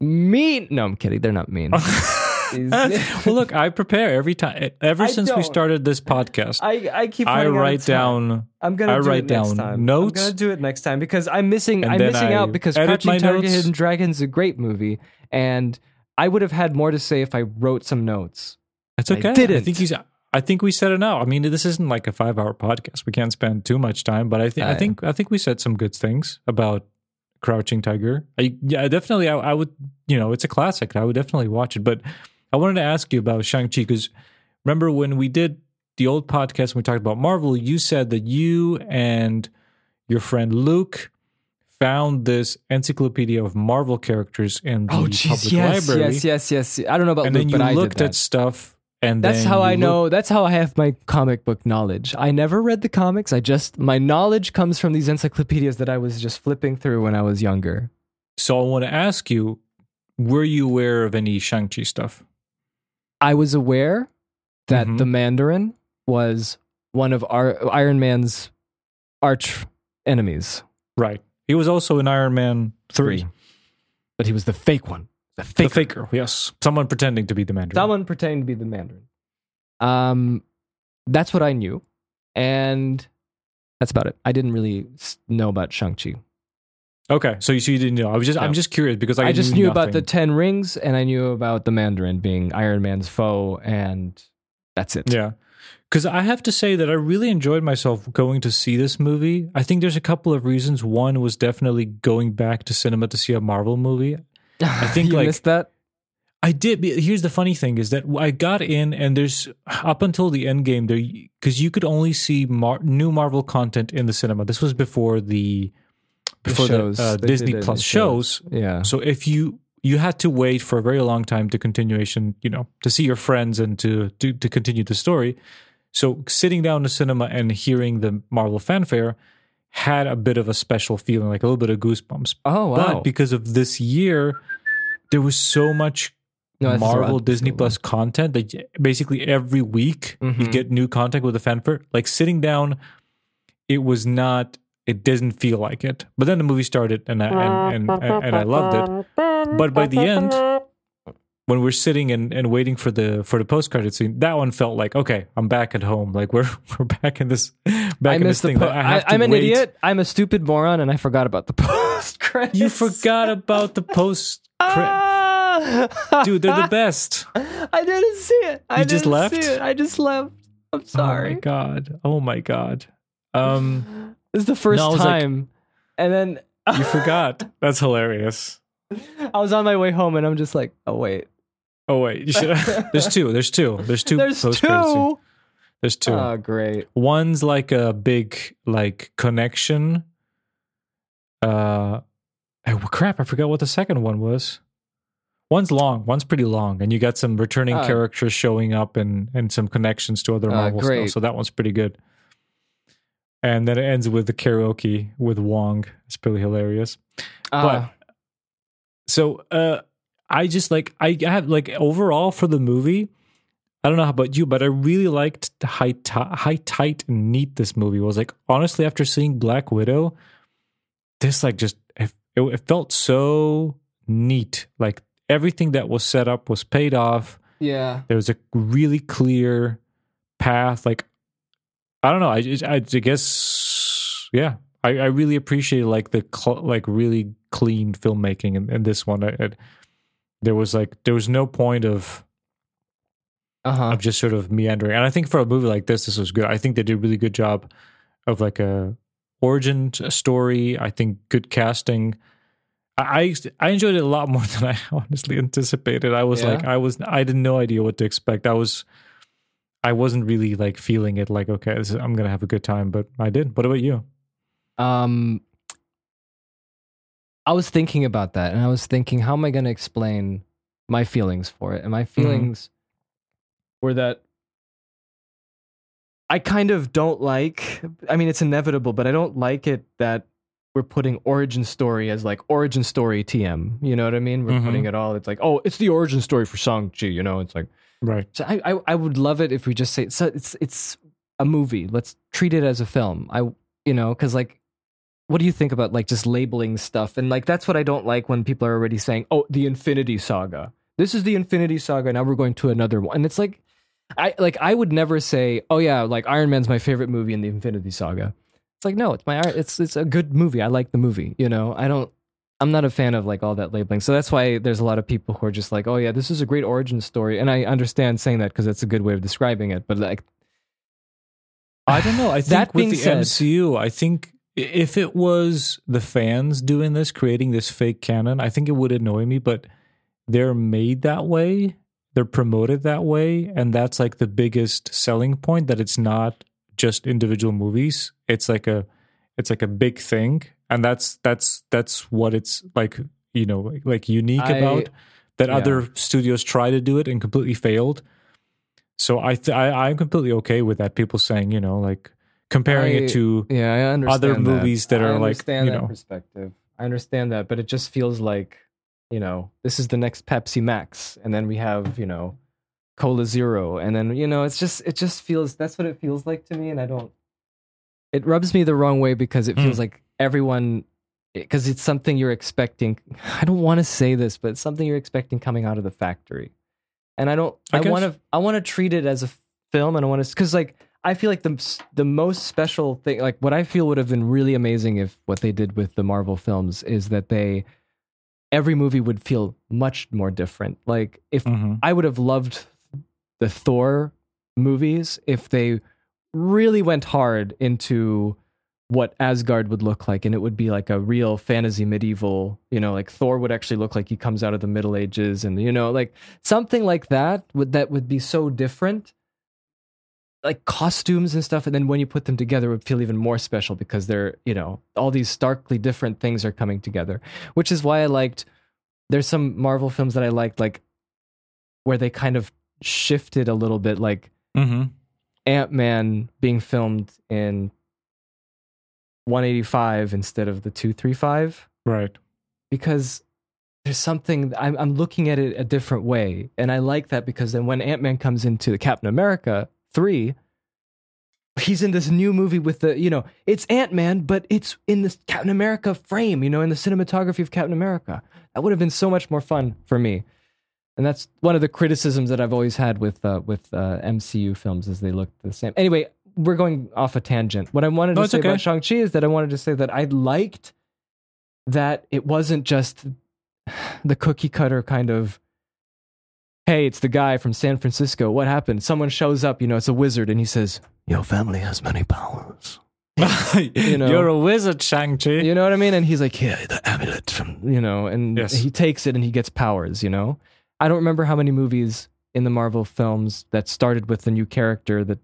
mean. No, I'm kidding. They're not mean. [LAUGHS] [LAUGHS] Well, look, I prepare every time. Ever I since we don't. started this podcast, I I keep. I running out of write down. I'm gonna I do write it next down time. notes. I'm gonna do it next time because I'm missing. I'm missing I out because Crouching Tiger, notes. Hidden Dragon is a great movie, and I would have had more to say if I wrote some notes. I okay. I didn't. think he's. I think we said it now. I mean, this isn't like a five-hour podcast. We can't spend too much time, but I think I think I think we said some good things about Crouching Tiger. I, yeah, definitely. I, I would. You know, it's a classic. I would definitely watch it. But I wanted to ask you about Shang Chi because remember when we did the old podcast and we talked about Marvel, you said that you and your friend Luke found this encyclopedia of Marvel characters in the Oh, public jeez, yes, library. yes, yes, yes. I don't know about and Luke, then you but I looked at stuff and That's how I know. That's how I have my comic book knowledge. I never read the comics. I just my knowledge comes from these encyclopedias that I was just flipping through when I was younger. So I want to ask you, were you aware of any Shang-Chi stuff? I was aware that Mhm. the Mandarin was one of our Iron Man's arch enemies. Right. He was also in Iron Man 3. Three. But he was the fake one. The The fake faker, yes. Someone pretending to be the Mandarin. Someone pretending to be the Mandarin. Um, that's what I knew, and that's about it. I didn't really know about Shang Chi. Okay, so you, so you didn't know. I was just, I'm just curious because I, I, just knew about the. Ten Rings, and I knew about the Mandarin being Iron Man's foe, and that's it. Yeah. Because I have to say that I really enjoyed myself going to see this movie. I think there's a couple of reasons. One was definitely going back to cinema to see a Marvel movie. I [LAUGHS] think, you like- missed that. I did. Here's the funny thing: is that I got in, and there's up until the end game there because you could only see Mar- new Marvel content in the cinema. This was before the before the, shows. uh, Disney Plus shows. Yeah. So if you you had to wait for a very long time to continuation, you know, to see your friends and to to, to continue the story. So sitting down in the cinema and hearing the Marvel fanfare had a bit of a special feeling, like a little bit of goosebumps. Oh wow. But because of this year, there was so much No, Marvel. Disney Plus content that basically every week you Mhm. get new content with the fanfare. Like sitting down, it was not. It doesn't feel like it. But then the movie started, and I and and, and I loved it. But by the end, when we're sitting and, and waiting for the for the post credit scene, that one felt like okay, I'm back at home. Like we're [LAUGHS] we're back in this back I in this thing. Po- I have I, to am an wait. idiot. I'm a stupid moron, and I forgot about the [LAUGHS] post. credits. You forgot about the post. [LAUGHS] Ah! Dude, they're the best. I didn't see it. I You just left? I just left. I'm Oh sorry. my god. Oh my god. Um, [SIGHS] [SIGHS] [SIGHS] this is the first No, I was like- time, and then [LAUGHS] you forgot. That's hilarious. [LAUGHS] I was on my way home, and I'm just like, oh wait, Oh wait, you should. [LAUGHS] There's two. There's two. There's two. there's post-credit scenes. two. There's two. Oh, great. One's like a big like connection. Uh, oh, crap! I forgot what the second one was. One's long. One's pretty long, and you got some returning Ah. characters showing up and and some connections to other Ah, Marvel great. stuff. So that one's pretty good. And then it ends with the karaoke with Wong. It's pretty hilarious. Uh, So uh I just like I I have like overall for the movie, I don't know how about you, but I really liked how tight, tight and neat this movie was. Like honestly, after seeing Black Widow, this like just it, it felt so neat. Like everything that was set up was paid off. yeah. There was a really clear path. Like I don't know. I I, I guess yeah. I, I really appreciate like the cl- like really clean filmmaking in, in this one. I, I, there was like there was no point of Uh huh. of just sort of meandering. And I think for a movie like this, this was good. I think they did a really good job of like a origin story. I think good casting. I I I enjoyed it a lot [LAUGHS] more than I honestly anticipated. I was Yeah? like I was I had no idea what to expect. I was I wasn't really like feeling it like okay, this is, I'm gonna have a good time, but I did. What about you? Um, I was thinking about that, and I was thinking, how am I going to explain my feelings for it? And my feelings were that I kind of don't like. I mean, it's inevitable, but I don't like it that we're putting origin story as like origin story TM. You know what I mean? We're Mhm. putting it all. It's like, oh, it's the origin story for Shang Chi. You know, it's like. Right. So I, I I would love it if we just say so it's it's a movie. Let's treat it as a film. I you know because like, what do you think about like just labeling stuff and like that's what I don't like when people are already saying oh the Infinity Saga. This is the Infinity Saga. Now we're going to another one, and it's like. I like I would never say, "Oh yeah, like Iron Man's my favorite movie in the Infinity Saga." It's like, no, it's my it's it's a good movie. I like the movie, you know. I don't I'm not a fan of like all that labeling. So that's why there's a lot of people who are just like, "Oh yeah, this is a great origin story." And I understand saying that because that's a good way of describing it, but like I don't know. I think That with the said- MCU, I think if it was the fans doing this, creating this fake canon, I think it would annoy me. But they're made that way, they're promoted that way, and that's like the biggest selling point. That it's not just individual movies; it's like a, it's like a big thing, and that's that's that's what it's like. You know, like, like unique I- about that. yeah. Other studios try to do it and completely failed. So I, th- I I'm completely okay with that. People saying, you know, like comparing I- it to yeah, I understand other movies that are like, you know. perspective. I understand that, but it just feels like you know this is the next Pepsi Max, and then we have you know Cola Zero, and then you know it's just it just feels that's what it feels like to me, and I don't. It rubs me the wrong way because it feels Mm. like everyone because it's something you're expecting. [LAUGHS] I don't want to say this, but it's something you're expecting coming out of the factory, and I don't. I want to. I want to treat it as a film, and I want to because like I feel like the the most special thing, like what I feel would have been really amazing if what they did with the Marvel films is that they every movie would feel much more different. Like if Mhm. I would have loved the Thor movies if they really went hard into what Asgard would look like and it would be like a real fantasy medieval, you know, like Thor would actually look like he comes out of the Middle Ages and you know, like something like that would that would be so different. Like costumes and stuff and then when you put them together it would feel even more special because they're, you know, all these starkly different things are coming together, which is why I liked there's some Marvel films that I liked like where they kind of shifted a little bit like Mhm. Ant Man being filmed in 185 instead of the 235 right. because there's something I'm, I'm looking at it a different way and I like that because then when Ant Man comes into the Captain America 3 he's in this new movie with the you know it's Ant Man but it's in this Captain America frame you know in the cinematography of Captain America that would have been so much more fun for me and that's one of the criticisms that I've always had with uh, with uh, MCU films is they look the same. Anyway, we're going off a tangent. What I wanted No, to say okay. about Shang Chi is that I wanted to say that I liked that it wasn't just the cookie cutter kind of hey, it's the guy from San Francisco. What happened? Someone shows up, you know, it's a wizard, and he says, Your family has many powers. [LAUGHS] You know- You're a wizard, Shang-Chi. you know what I mean? And he's like, Here, the amulet from. you know, and Yes. he takes it and he gets powers, you know? I don't remember how many movies in the Marvel films that started with the new character that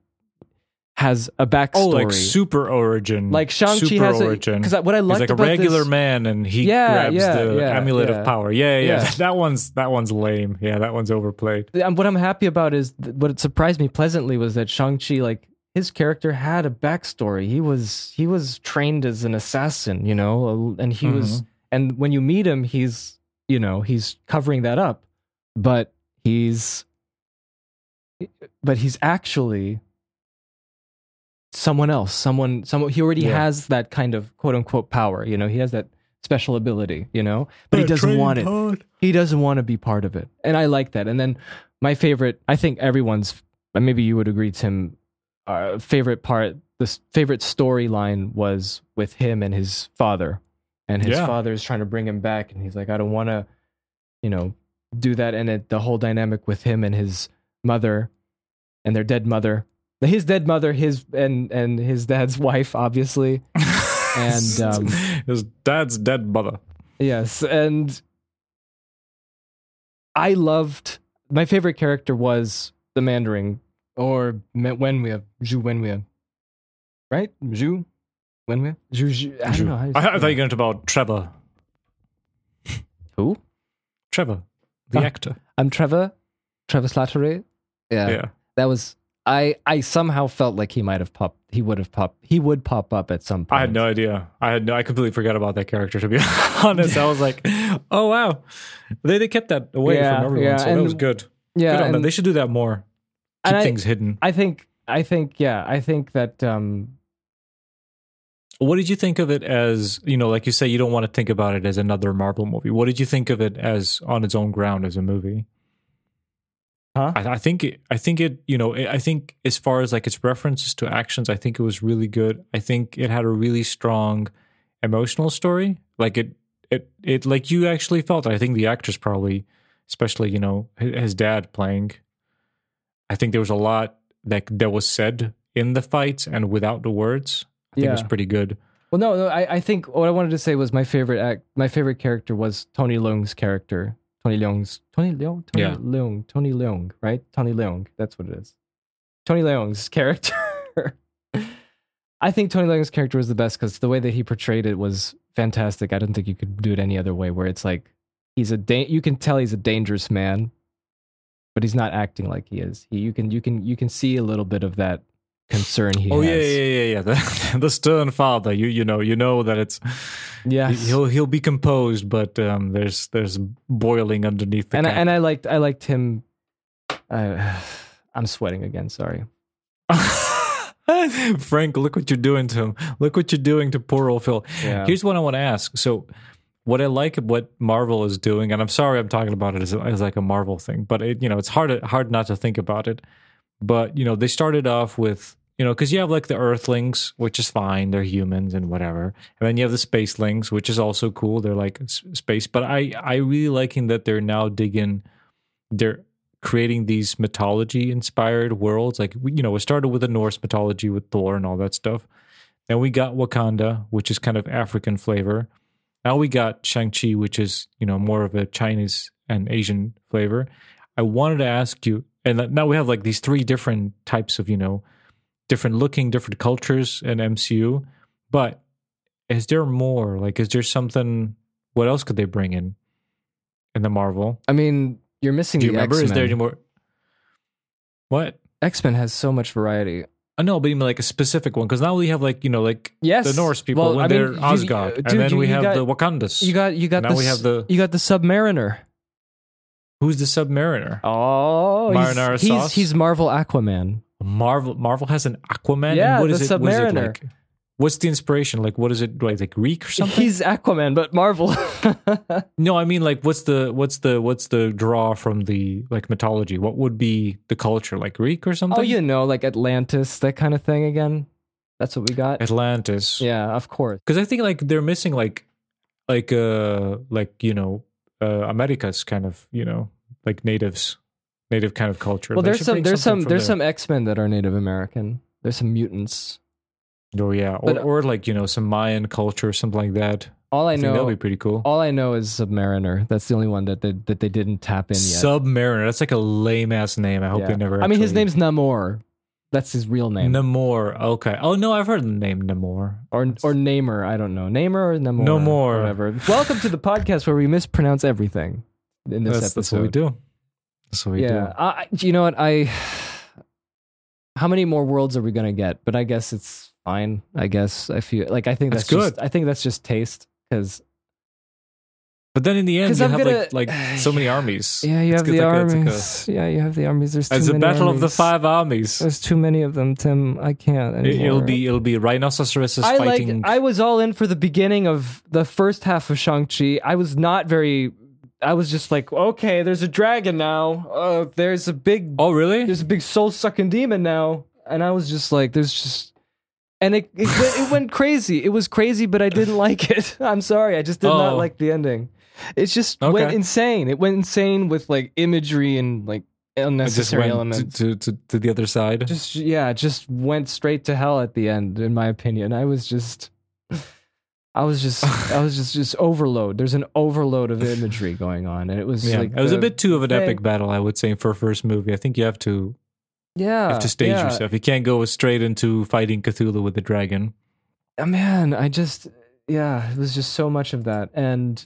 has a backstory. Oh, like super origin. Like Shang-Chi super has origin. 'cause I- what I He's liked like a regular this- man, and he Yeah, grabs yeah, the yeah, amulet of power. Yeah, yeah, Yeah. [LAUGHS] That, one's that one's lame. Yeah, that one's overplayed. And what I'm happy about is what surprised me pleasantly was that Shang-Chi, like his character had a backstory. He was he was trained as an assassin, you know, and he mm-hmm. was and when you meet him, he's you know, he's covering that up. But he's but he's actually someone else. Someone someone he already Yeah. has that kind of quote unquote power, you know, he has that special ability, you know? But he doesn't want it he doesn't want to be part of it and i like that and then my favorite i think everyone's maybe you would agree tim uh, favorite part the favorite storyline was with him and his father and his Yeah. father is trying to bring him back and he's like i don't want to you know do that and it, the whole dynamic with him and his mother and their dead mother his dead mother his and and his dad's [LAUGHS] wife obviously And, [LAUGHS] um, his dad's dead mother. Yes, and I loved my favorite character was the Mandarin or Wenwei, Zhu Wenwei, right? Zhu Wenwei, Zhu. Zhu I don't know. How I, I thought you were going to about Trevor. [LAUGHS] Who? Trevor, the Ah. actor. I'm Trevor. Trevor Slattery. Yeah, Yeah. that was. I I somehow felt like he might have popped. He would have popped. He would pop up at some point. I had no idea. I had no. I completely forgot about that character. To be [LAUGHS] honest, I was like, [LAUGHS] "Oh wow," they they kept that away Yeah, from everyone, yeah, so that was good. Yeah, good on them. and- They should do that more. Keep and I- things hidden. I think. I think. Yeah. I think that. um What did you think of it as? You know, like you say, you don't want to think about it as another Marvel movie. What did you think of it as on its own ground as a movie? Huh? I, I think it, I think it. You know, I think as far as like its references to actions, I think it was really good. I think it had a really strong emotional story. Like it, it, it. Like you actually felt. I think the actors probably, especially you know his dad playing. I think there was a lot that that was said in the fights and without the words. I think it was pretty good. Well, no, no. I, I think what I wanted to say was my favorite act. My favorite character was Tony Leung's character. Tony Leung's Tony Leung. Tony Yeah. Leung. Tony Leung. Right. Tony Leung. That's what it is. Tony Leung's [LAUGHS] character. I think Tony Leung's character was the best because the way that he portrayed it was fantastic. I don't think you could do it any other way. Where it's like he's a da- you can tell he's a dangerous man, but he's not acting like he is. He, you can you can you can see a little bit of that concern he Oh has. yeah, yeah, yeah, yeah. [LAUGHS] The, the stern father. You you know you know that it's yeah. he'll he'll be composed, but um, there's there's boiling underneath the and I, and I liked I liked him. Uh, [SIGHS] I'm sweating again. Sorry. [LAUGHS] Frank, look what you're doing to him. Look what you're doing to poor old Phil. Yeah. Here's what I want to ask. So, what I like what Marvel is doing, and I'm sorry I'm talking about it as, as like a Marvel thing, but it, you know it's hard hard not to think about it. But you know they started off with you know because you have like the Earthlings, which is fine, they're humans and whatever, and then you have the Spacelings, which is also cool. They're like space, but I I really liking that they're now digging they're creating these mythology inspired worlds. Like you know we started with the norse mythology with thor and all that stuff. Then we got wakanda which is kind of african flavor. Now we got shang-chi which is you know more of a chinese and asian flavor. I wanted to ask you and now we have like these three different types of you know different looking different cultures in mcu but is there more like is there something what else could they bring in in the marvel I mean, you're missing do you the remember? Is there any more? What? X Men has so much variety. I know, but even like a specific one because now we have like you know like Yes, the Norse people Well, when I mean, they're you- Asgard, uh, and then you- we you have got- the Wakandas. You got you got Now the we have the- you got the Submariner. Who's the Submariner? Oh, Marinara he's, he's sauce? he's Marvel Aquaman. Marvel. Marvel has an Aquaman. Yeah, and what the is it? What is it Submariner. like? What's the inspiration? Like, what is it? Like, like Greek or something? He's Aquaman, but Marvel. [LAUGHS] no, I mean, like, what's the what's the what's the draw from the like mythology? What would be the culture? Like Greek or something? oh, you know, like Atlantis, that kind of thing. Again, that's what we got. Atlantis. Yeah, of course. because I think like they're missing like like uh like you know uh America's kind of you know like natives native kind of culture. Well, They there's some there's some there's there. some X Men that are Native American. There's some mutants. oh yeah or, but- or like you know some Mayan culture something like that. All I, I, know, that'll be pretty cool. all I know is Submariner. That's the only one that they, that they didn't tap in yet. Submariner. That's like a lame ass name. I hope Yeah. they never. I mean, his name's Namor. That's his real name. Namor. Okay. Oh no, I've heard the name Namor. or or Namer. I don't know. Namer or Namor. Namor. Whatever. Welcome to the podcast where we mispronounce everything in this That's, episode. that's what we do. That's what we yeah. do. I, you know what? I. [SIGHS] How many more worlds are we gonna get? But I guess it's fine. I guess I feel like I think That's that's, just- good. I think that's just taste because But then in the end, you I'm have gonna- like like [SIGHS] so many armies. yeah, you It's have the like a- a- armies. yeah, you have the armies. There's too As a many battle of the five armies. There's too many of them, Tim. I can't. It, it'll be it'll be rhinoceroses I fighting. like. I was all in for the beginning of the first half of Shang Chi. I was not very. I was just like, okay, there's a dragon now. Uh, there's a big. oh really? There's a big soul sucking demon now, and I was just like, there's just. And it it went, it went [LAUGHS] crazy. It was crazy, but I didn't like it. [LAUGHS] I'm sorry, I just did not Oh. like the ending. It just went insane. It went insane with like imagery and like unnecessary elements to, to, to, to the other side. just yeah, just went straight to hell at the end, in my opinion. I was just I was just [LAUGHS] I was just just overload. There's an overload of imagery going on. And it was yeah, like it was a bit too of an thing- epic battle, I would say, for a first movie. I think you have to Yeah. you have to stage yeah. yourself. You can't go straight into fighting Cthulhu with the dragon. Uh, Man, I just yeah, it was just so much of that. And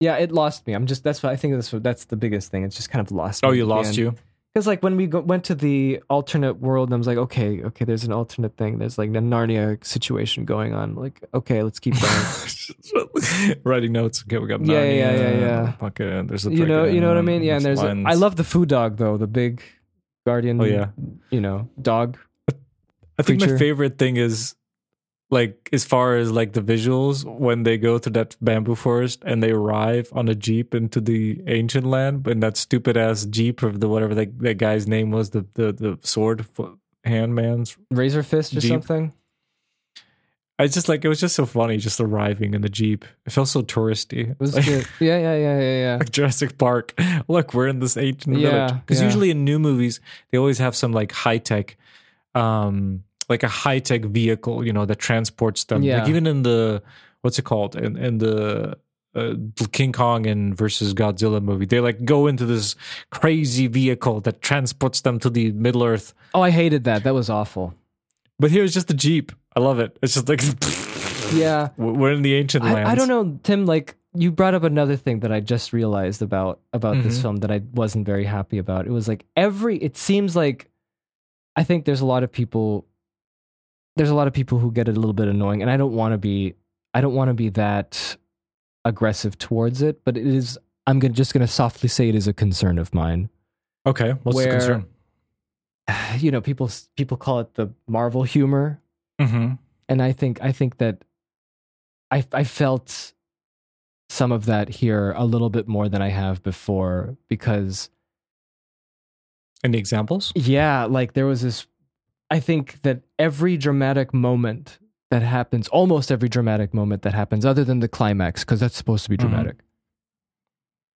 yeah, it lost me. I'm just that's what I think that's what that's the biggest thing. It's just kind of lost Oh, you lost you. Because like when we go, went to the alternate world, and I was like, okay, okay, there's an alternate thing. There's like a Narnia situation going on. Like, okay, let's keep going. [LAUGHS] Writing notes. Okay, we got Yeah, Narnia. yeah, yeah, yeah. Okay, there's a you know, you know what I mean? Yeah, and there's. A. I love the foo dog though, the big guardian. Oh, yeah. you know, dog. I think my favorite thing is like as far as like the visuals when they go to that bamboo forest and they arrive on a jeep into the ancient land, and that stupid ass jeep of the whatever that, that guy's name was, the the the sword hand man's. Razor fist or Jeep. something. I just like it was just so funny just arriving in the jeep. It felt so touristy. It was Like- good. Yeah, yeah, yeah, yeah, yeah. like [LAUGHS] Jurassic Park. Look, we're in this ancient Yeah, village. Because yeah. usually in new movies, they always have some like high tech, um, like a high tech vehicle, you know, that transports them. Yeah. Like even in the what's it called? In, in the uh, King Kong and versus Godzilla movie, they like go into this crazy vehicle that transports them to the Middle Earth. Oh, I hated that. That was awful. But here's just a jeep. I love it. It's just like [LAUGHS] Yeah. we're in the ancient lands. I, I don't know, Tim. Like you brought up another thing that I just realized about about this Mhm. film that I wasn't very happy about. It was like every. It seems like I think there's a lot of people. There's a lot of people who get it a little bit annoying, and I don't want to be. I don't want to be that aggressive towards it, but it is. I'm gonna, just going to softly say it is a concern of mine. Okay, what's Where- the concern? [SIGHS] You know, people people call it the Marvel humor, Mm-hmm. and I think I think that I I felt some of that here a little bit more than I have before because Any examples? yeah, like there was this I think that every dramatic moment that happens, almost every dramatic moment that happens other than the climax because that's supposed to be Mhm. dramatic.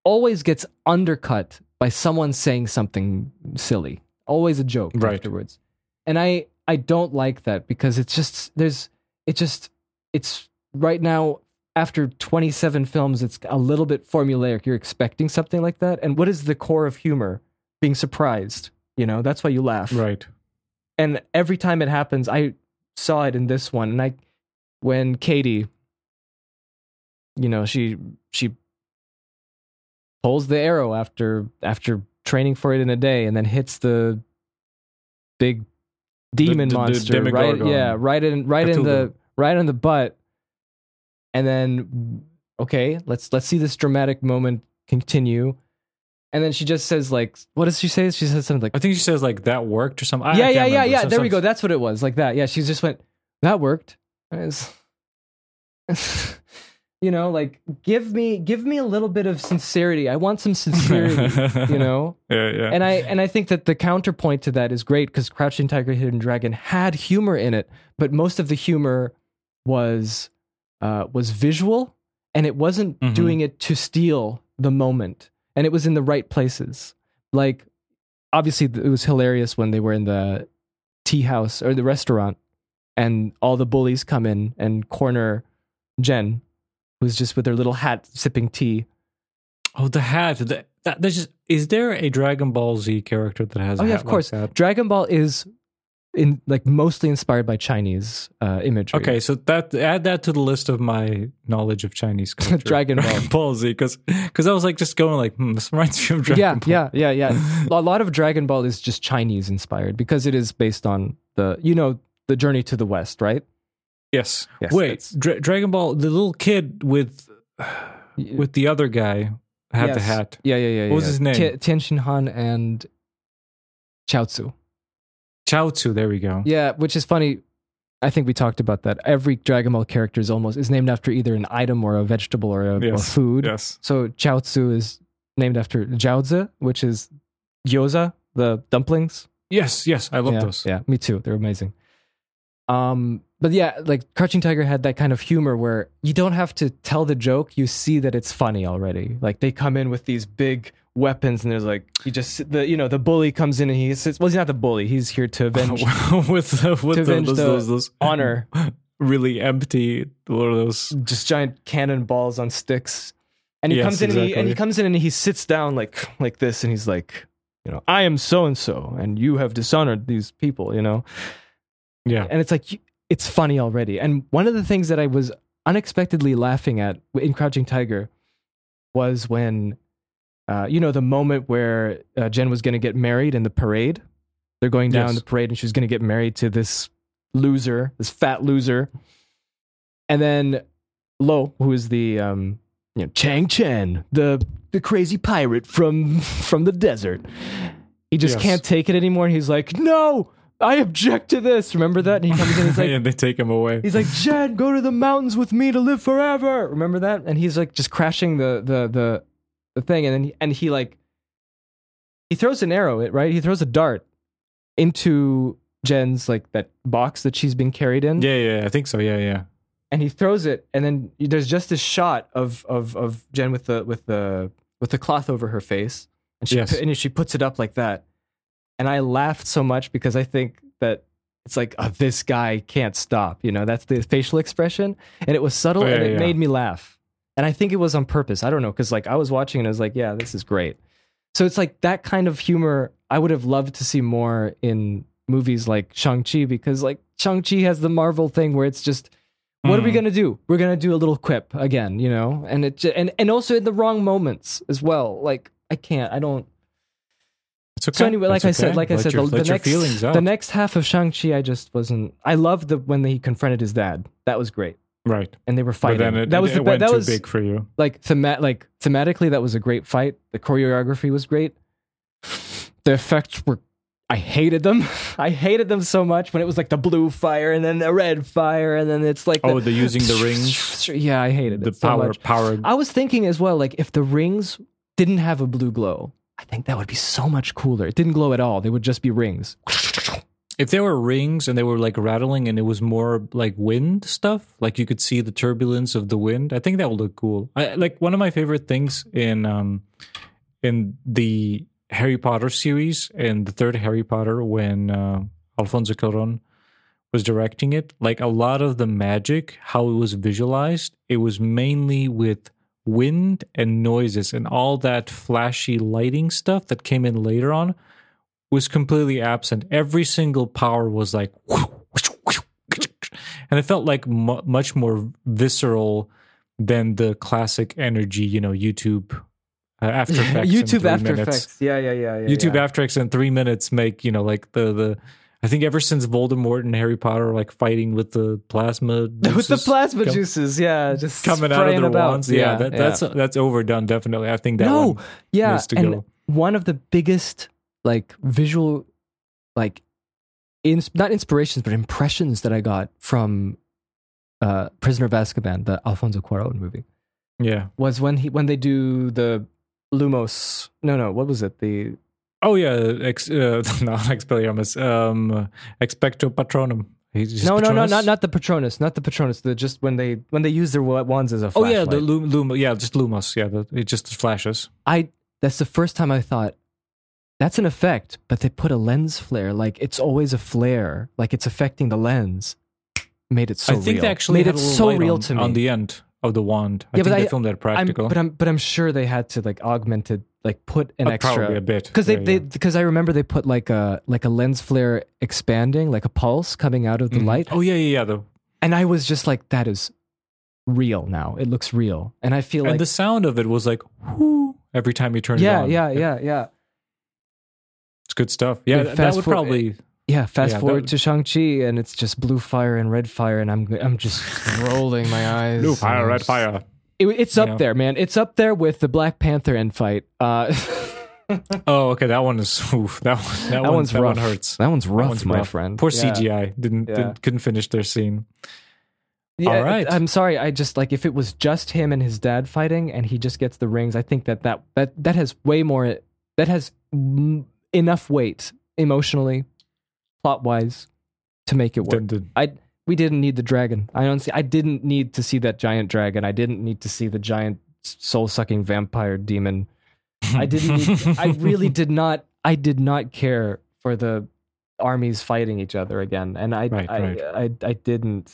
Always gets undercut by someone saying something silly. Always a joke Right. afterwards. And I I don't like that because it's just there's it just it's right now after 27 films it's a little bit formulaic you're expecting something like that and what is the core of humor being surprised you know that's why you laugh Right. And every time it happens i saw it in this one. And i when katy you know she she pulls the arrow after after training for it in a day and then hits the big demon the- the monster right yeah right in right in the right in the butt. And then okay let's let's see this dramatic moment continue and then she just says like what does she say she says something like I think she says like that worked or something. I- I yeah, can't yeah, yeah, remember. yeah. Some- There we some- go. That's what it was. Like that. Yeah, she just went, that worked. It's- [LAUGHS] you know, like give me give me a little bit of sincerity. I want some sincerity, [LAUGHS] you know? Yeah, yeah. And I and I think that the counterpoint to that is great because Crouching Tiger Hidden Dragon had humor in it, but most of the humor was uh was visual and it wasn't Mhm. doing it to steal the moment, and it was in the right places. Like, obviously, it was hilarious when they were in the tea house or the restaurant, and all the bullies come in and corner Jen, who's just with her little hat sipping tea. Oh, the hat. The, that, there's just, is there a Dragon Ball Z character that has? Oh a yeah, of course. Like? Dragon Ball is in like mostly inspired by Chinese uh, imagery. Okay, so that add that to the list of my knowledge of Chinese [LAUGHS] culture. Dragon Ball. Ball Z, because because I was like just going like, hmm, this reminds me of Dragon yeah, Ball. yeah, yeah, yeah. [LAUGHS] A lot of Dragon Ball is just Chinese inspired because it is based on the you know the journey to the west, right? Yes. Yes, Wait, Dra- Dragon Ball. The little kid with [SIGHS] with the other guy had the hat. Yeah, yeah, yeah. What was yeah. his name? Ti- Tian Xin Han and Chaozu. Chaozu. There we go. Yeah, which is funny. I think we talked about that. Every Dragon Ball character is almost is named after either an item or a vegetable or a or Yes. food. Yes. So Chaozu is named after Jiaozi, which is gyoza, the dumplings. Yes. Yes. I love yeah, those. Yeah, me too. They're amazing. Um, but yeah, like Crouching Tiger had that kind of humor where you don't have to tell the joke; you see that it's funny already. Like they come in with these big weapons, and there's like he just the you know the bully comes in and he says, Well, he's not the bully; he's here to avenge [LAUGHS] with uh, with [LAUGHS] To the, avenge those, the those, those honor. [LAUGHS] really empty one of those. just giant cannonballs on sticks. And he Yes, comes in and, he, and he comes in and he sits down like like this and he's like, you know, I am so and so and you have dishonored these people, you know. Yeah. And it's like you- it's funny already. And one of the things that I was unexpectedly laughing at in Crouching Tiger was when uh, you know the moment where uh, Jen was going to get married in the parade. They're going down Yes. the parade and she's going to get married to this loser, this fat loser. And then Lo, who is the um, you know Chang Chen, the the crazy pirate from from the desert, he just Yes. can't take it anymore. And he's like, "No, I object to this." Remember that? And he comes in, and he's like, [LAUGHS] and they take him away. He's like, Jen, go to the mountains with me to live forever. Remember that? And he's like just crashing the the the the thing, and then he, and he like he throws an arrow, it right? He throws a dart into Jen's like that box that she's been carried in, Yeah, yeah, I think so. Yeah, yeah. and he throws it, and then there's just this shot of of of Jen with the with the with the cloth over her face, and she Yes. and she puts it up like that, and I laughed so much because I think that it's like oh, this guy can't stop, you know. That's the facial expression, and it was subtle, Oh, yeah, and it yeah. made me laugh, and I think it was on purpose. I don't know because like I was watching and I was like, yeah, this is great. So it's like that kind of humor I would have loved to see more in movies like Shang-Chi because like Shang-Chi has the Marvel thing where it's just what are we hmm. going to do? We're going to do a little quip again, you know? And it and and also in the wrong moments as well. Like I can't I don't Okay. So anyway, like That's I said, okay. like I said your, the, the next feelings the next half of Shang-Chi I just wasn't I loved the when he confronted his dad. That was great. right. And they were But fighting. then it, that was it the went that too was big for you. like thema- like thematically that was a great fight. The choreography was great. The effects were I hated them. [LAUGHS] I hated them so much when it was like the blue fire and then the red fire and then it's like Oh, the, the using the [LAUGHS] rings, Yeah, I hated the it so power, much. power. I was thinking as well, like if the rings didn't have a blue glow, I think that would be so much cooler. It didn't glow at all. They would just be rings. If there were rings and they were like rattling and it was more like wind stuff, like you could see the turbulence of the wind, I think that would look cool. I, like one of my favorite things in um in the Harry Potter series and the third Harry Potter when uh, Alfonso Cuarón was directing it, like a lot of the magic, how it was visualized, it was mainly with wind and noises and all that flashy lighting stuff that came in later on was completely absent. Every single power was like, and it felt like mu much more visceral than the classic energy, you know, YouTube uh, [LAUGHS] After Effects. YouTube After minutes. Effects. Yeah, yeah, yeah. yeah YouTube yeah. After Effects in three minutes make you know like the the. I think ever since Voldemort and Harry Potter are like fighting with the plasma [LAUGHS] with the juices plasma com- juices, yeah, just coming out of their about. wands, yeah, that, that's that's overdone. Definitely, I think that no, one yeah, needs to and go. one of the biggest like visual, like, ins- not inspirations but impressions that I got from uh, Prisoner of Azkaban, the Alfonso Cuarón movie, Yeah. was when he when they do the Lumos. No, no, what was it? The Oh yeah, ex, uh, [LAUGHS] not Expelliarmus, um, Expecto Patronum. He's just no, no, no, not not the Patronus, not the Patronus. The just when they when they use their wa- wands as a Oh yeah, the Lum, Lum, yeah, just Lumos. Yeah, the, it just flashes. I that's the first time I thought that's an effect, but they put a lens flare. Like it's always a flare, like it's affecting the lens. Made it so real. I think real. they actually made it a so real on, to me. on the end of the wand. I Yeah, think they I- filmed that I'm, practical. but I'm but I'm sure they had to like augment it, like put an Uh, extra probably a bit because they Yeah, they yeah. because I remember they put like a like a lens flare expanding, like a pulse coming out of the Mhm. light, Oh yeah, yeah, yeah. The, and I was just like, that is real now. It looks real, and I feel and like the sound of it was like whoo every time you turn it yeah, on. yeah, yeah, yeah. yeah. It's good stuff. Yeah, that would forward- probably. Yeah, fast Yeah, forward that- to Shang Chi, and it's just blue fire and red fire, and I'm I'm just rolling my [LAUGHS] eyes. Blue fire, red it's- fire. It, it's up there, man. It's up there with the Black Panther end fight. Uh, [LAUGHS] Oh, okay. That one is oof, that one. That, that one, one's that rough. one hurts. That one's rough, one's my rough. friend. Poor Yeah. CGI didn't, Yeah. didn't couldn't finish their scene. Yeah, All right. I'm sorry. I just like if it was just him and his dad fighting, and he just gets the rings. I think that that that that has way more. That has enough weight emotionally, plot wise, to make it work. The- I we didn't need the dragon. I don't see. I didn't need to see that giant dragon. I didn't need to see the giant soul sucking vampire demon. [LAUGHS] I didn't. Need, I really did not. I did not care for the armies fighting each other again, and I Right, I, right. I I didn't.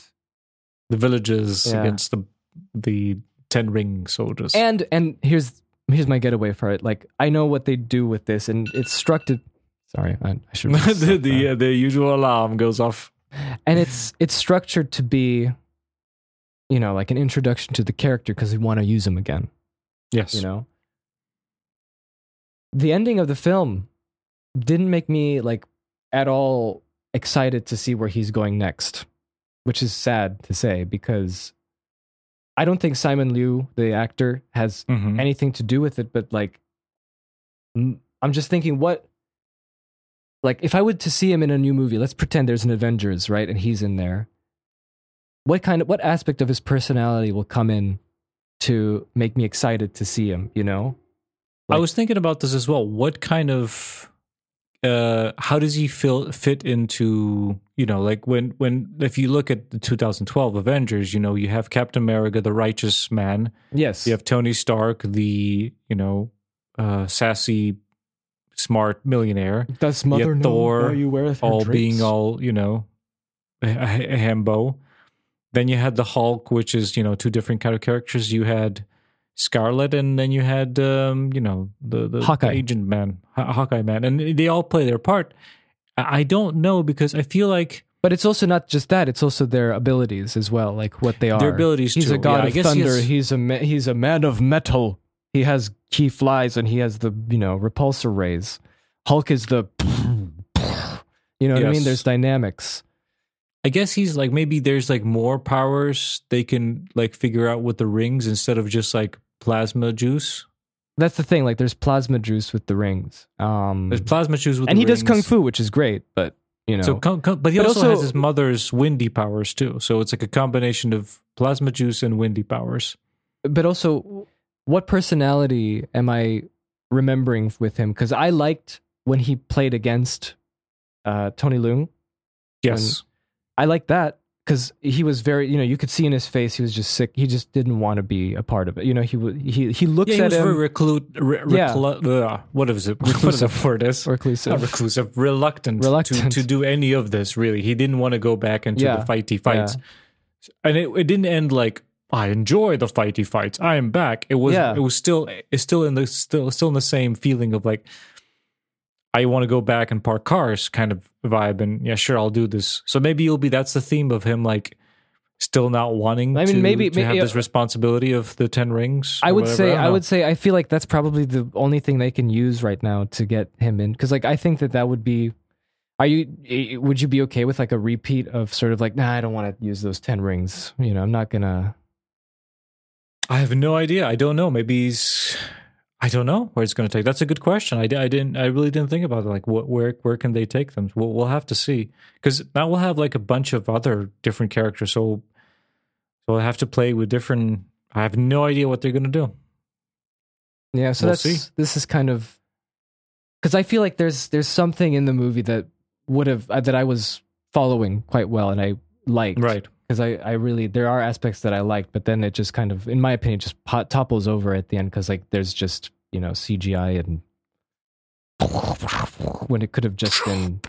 the villages Yeah. against the the ten ring soldiers. And and here's here's my getaway for it. Like I know what they do with this, and it's structured. Sorry, I, I should. [LAUGHS] the the, uh, the usual alarm goes off. and it's it's structured to be, you know, like an introduction to the character because we want to use him again. Yes. you know the ending of the film didn't make me like at all excited to see where he's going next which is sad to say because i don't think Simu Liu the actor has Mhm. anything to do with it but like i'm just thinking what like if i were to see him in a new movie let's pretend there's an avengers right and he's in there. What kind of what aspect of his personality will come in to make me excited to see him you know? I was thinking about this as well. What kind of uh how does he feel fit into you know like when when if you look at the 2012 Avengers you know you have Captain America the righteous man. Yes. You have Tony Stark the you know uh sassy smart millionaire. Does mother know Thor why you wear all being all you know a, a hembo then you had the Hulk which is you know two different kind of characters. You had Scarlet and then you had um you know the the, Hawkeye. agent man Haw- Hawkeye man. And they all play their part. I don't know because I feel like but it's also not just that it's also their abilities as well like what they are. Their abilities he's too. a god Yeah, of guess he thunder. has- he's a ma- he's a man of metal he has he flies and he has the you know repulsor rays. Hulk is the you know what i mean? There's dynamics. I guess he's like maybe there's like more powers they can like figure out with the rings instead of just like plasma juice. that's the thing like there's plasma juice with the rings. Um There's plasma juice with and he does kung fu which is great but you know. So, com- com- but he But also, also- has his mother's windy powers too. So it's like a combination of plasma juice and windy powers. but also what personality am i remembering with him because i liked when he played against uh, tony Leung. Yes, i liked that because he was very you know you could see in his face he was just sick he just didn't want to be a part of it you know he he he looks yeah, he at was him very recluse. Re- Yeah. reclu- what is it? The word is? reclusive Not reclusive, reluctant, Reluctant. To, to do any of this. Really, he didn't want to go back into Yeah. the fighty fights, and it, it didn't end like I enjoy the fighty fights. I am back. It was Yeah. it was still it's still in the still still in the same feeling of like I want to go back and park cars kind of vibe. And yeah, sure, I'll do this. So maybe you'll be that's the theme of him like still not wanting. I mean, to, maybe- to maybe- have this responsibility of the ten rings. I would whatever. say don't I would say I feel like that's probably the only thing they can use right now to get him in because like I think that that would be. Are you? eh, Would you be okay with like a repeat of sort of like, nah, I don't want to use those ten rings. You know, I'm not gonna. I have no idea. I don't know. Maybe he's. I don't know where it's going to take. That's a good question. I, I didn't. I really didn't think about it. Like, what, where where can they take them? We'll, we'll have to see. Because now we'll have like a bunch of other different characters. So, so I have to play with different. I have no idea what they're going to do. Yeah, so We'll that's see. this is kind of because I feel like there's there's something in the movie that would have uh, that I was following quite well, and I liked Right. Because I, I really there are aspects that I liked, but then it just kind of, in my opinion, just pot, topples over at the end because like there's just you know CGI and when it could have just been,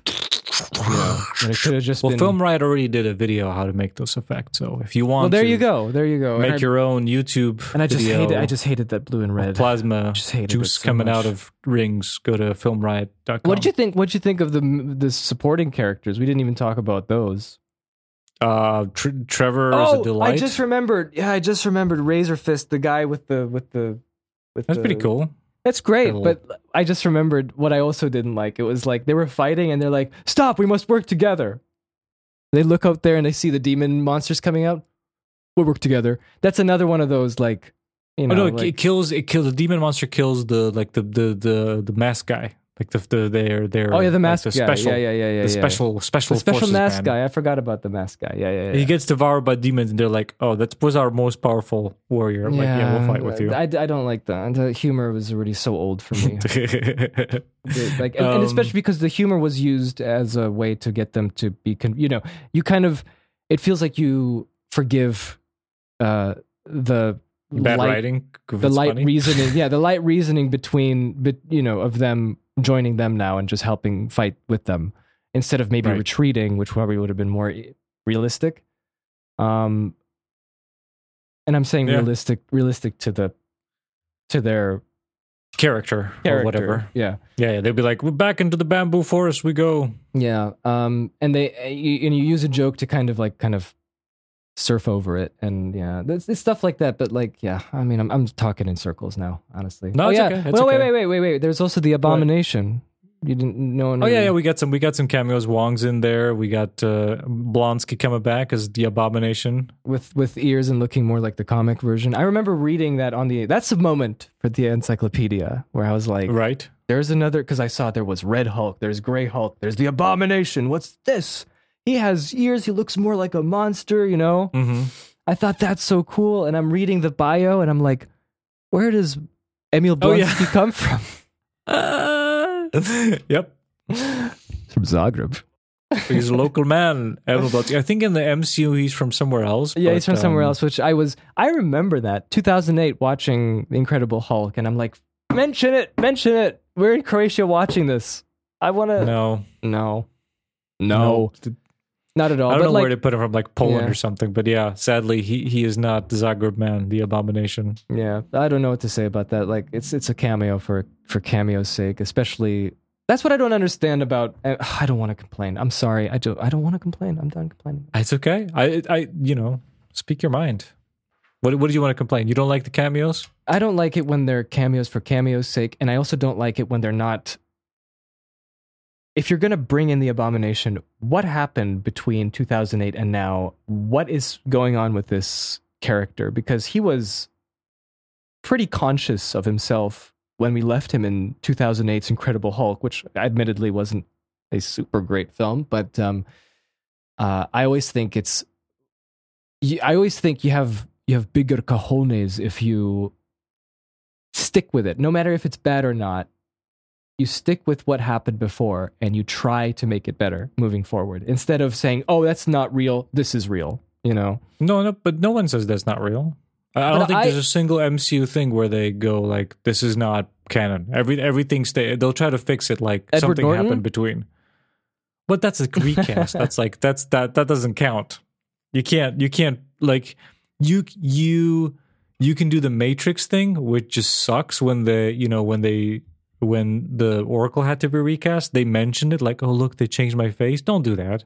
you know, when it could have just Well, been. Film Riot already did a video how to make those effects. So if you want, well, there to you go, there you go. Make I, your own YouTube and I just video hated, I just hated that blue and red. plasma juice so coming out of rings. Go to filmriot.com. What did you think? What did you think of the the supporting characters? We didn't even talk about those. Uh, Tr- Trevor is a delight. Oh, I just remembered. Yeah, I just remembered Razor Fist, the guy with the with the. With That's the, pretty cool. That's great, but I just remembered what I also didn't like. It was like they were fighting and they're like, "Stop! We must work together." They look out there and they see the demon monsters coming out. We'll work together. That's another one of those like, you know, oh no, it, like- it kills. It kills the demon monster. Kills the like the the the the mask guy. Like the the their their oh yeah, the like mask the guy. special yeah, yeah, yeah, yeah. the yeah. special special the special mask man. guy. I forgot about the mask guy. Yeah, yeah, yeah. He gets devoured by demons, and they're like, "Oh, that was our most powerful warrior." I'm like, yeah, we'll fight with you. I, I don't like that. The humor was already so old for me. [LAUGHS] Like and, and Um, especially because the humor was used as a way to get them to be con- you know you kind of it feels like you forgive uh the Bad light, writing. the light funny. reasoning [LAUGHS] yeah the light reasoning between but you know of them joining them now and just helping fight with them instead of maybe Right. retreating which probably would have been more realistic um and i'm saying Yeah. realistic realistic to the to their character, character or whatever. yeah Yeah, yeah, they'd be like, "We're back into the bamboo forest. We go." Yeah. Um. And they uh, you, and you use a joke to kind of like kind of surf over it, and yeah, it's, it's stuff like that. But like, yeah, I mean, I'm I'm talking in circles now, honestly. No, oh, it's yeah. okay, it's well, wait, okay. wait, wait, wait, wait. There's also the abomination. You didn't know. Oh yeah, yeah, we got some. We got some cameos. Wong's in there. We got uh, Blonsky coming back as the Abomination. with with ears and looking more like the comic version. I remember reading that on the. That's a moment for the encyclopedia where I was like, Right. There's another because I saw there was Red Hulk, there's Gray Hulk, there's the Abomination. What's this? He has ears. He looks more like a monster. You know. Mm-hmm. I thought that's so cool. And I'm reading the bio and I'm like, where does Emil Oh, yeah. come from? [LAUGHS] [LAUGHS] yep. From Zagreb. He's a local man. Emil Blonsky. I think in the MCU he's from somewhere else. Yeah, he's but, from somewhere um, else, which I was, I remember that 2008 watching The Incredible Hulk. And I'm like, mention it, mention it. We're in Croatia watching this. I want to, no. No. no, not at all. I don't know like, where to put him from, like Poland Yeah. or something. But yeah, sadly, he, he is not the Zagreb man, the Abomination. Yeah, I don't know what to say about that. Like, it's it's a cameo for for cameo's sake, especially. That's what I don't understand about. uh, I don't want to complain. I'm sorry. I do. I don't want to complain. I'm done complaining. It's okay. I I you know speak your mind. What what do you want to complain? You don't like the cameos? I don't like it when they're cameos for cameo's sake, and I also don't like it when they're not. If you're gonna bring in the abomination, what happened between 2008 and now? What is going on with this character? Because he was pretty conscious of himself when we left him in 2008's Incredible Hulk, which admittedly wasn't a super great film, but um, uh, I always think it's. I always think you have you have bigger cajones if you stick with it, no matter if it's bad or not. You stick with what happened before and you try to make it better moving forward instead of saying, "Oh, that's not real. This is real." You know. No, no, but no one says that's not real. I don't think I- there's a single MCU thing where they go like, "This is not canon." Every everything stay. They'll try to fix it like Edward something Norton? happened between. But that's a recast. that's like that's that that doesn't count. You can't you can't like you you you can do the Matrix thing, which just sucks when the you know when they when the Oracle had to be recast. They mentioned it like, "Oh look, they changed my face." Don't do that.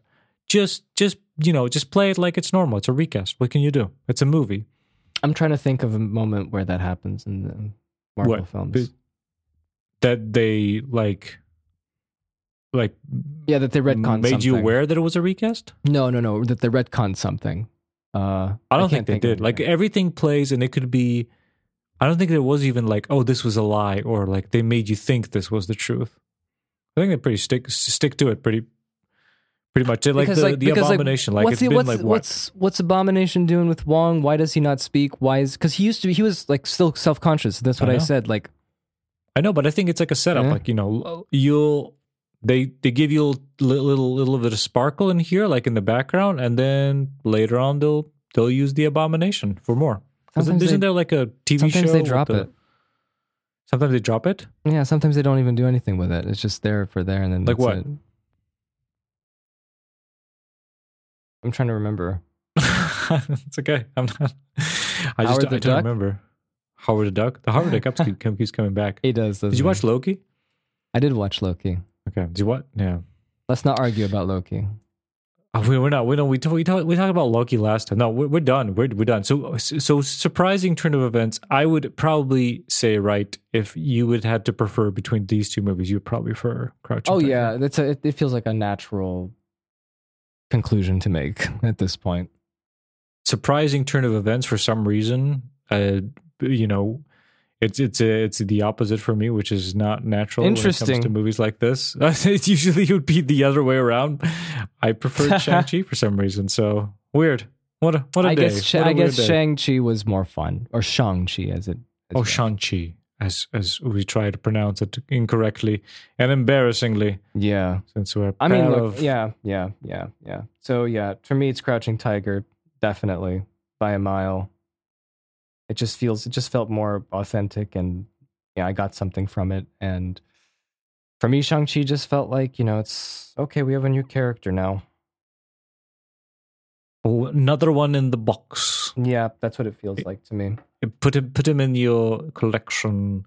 Just just you know just play it like it's normal. It's a recast. What can you do? It's a movie. I'm trying to think of a moment where that happens in the Marvel What? films. That they like like yeah, that they retcon made you aware that it was a recast No, no, no. That they retcon something. Uh, i don't can't think they of did like everything plays and it could be i don't think there was even like oh this was a lie or like they made you think this was the truth i think they pretty stick stick to it pretty pretty much like Because, the, like- the because, like, abomination like, what's it's the- been what's, like what what's what's abomination doing with Wong? Why does he not speak? Why is because he used to be he was like still self conscious. That's what I I, said. Like I know, but I think it's like a setup. Yeah. Like you know, you'll they they give you a little little little bit of sparkle in here, like in the background, and then later on they'll they'll use the abomination for more. Isn't, Sometimes isn't they- there like a TV show? Sometimes they drop the- it. Sometimes they drop it. Yeah, sometimes they don't even do anything with it. It's just there for there, and then Like that's what? it. I'm trying to remember. [LAUGHS] it's okay. I'm not. [LAUGHS] I just Howard the I don't remember. Howard the Duck. The Howard the Duck keeps, [LAUGHS] keeps coming back. He does. Did you watch Loki? I did watch Loki. Okay. Did you what? Yeah. Let's not argue about Loki. Oh, we, we're not. We don't. We talk, we talk. We talked about Loki last time. No, we're, we're done. We're we're done. So so surprising turn of events. I would probably say right if you would had to prefer between these two movies, you'd probably prefer Crouching. Oh Tiger. yeah, that's a, it, it feels like a natural conclusion to make [LAUGHS] at this point. surprising turn of events for some reason. Uh, you know, it's it's a, it's the opposite for me, which is not natural. When it Interesting. comes to movies like this. [LAUGHS] it usually would be the other way around. I prefer [LAUGHS] Shang Chi for some reason. So weird. What a what a I day. guess What a I guess. Shang Chi was more fun, or Shang Chi as it. as Oh. Shang Chi, as as we try to pronounce it incorrectly and embarrassingly, Yeah, since we're. I mean, look, of- yeah, yeah, yeah, yeah. So yeah, for me, it's Crouching Tiger, definitely by a mile. It just feels, it just felt more authentic, and yeah, I got something from it. And for me, Shang Chi just felt like you know, it's okay. We have a new character now. Oh, another one in the box. Yeah, that's what it feels like to me. Put him put him in your collection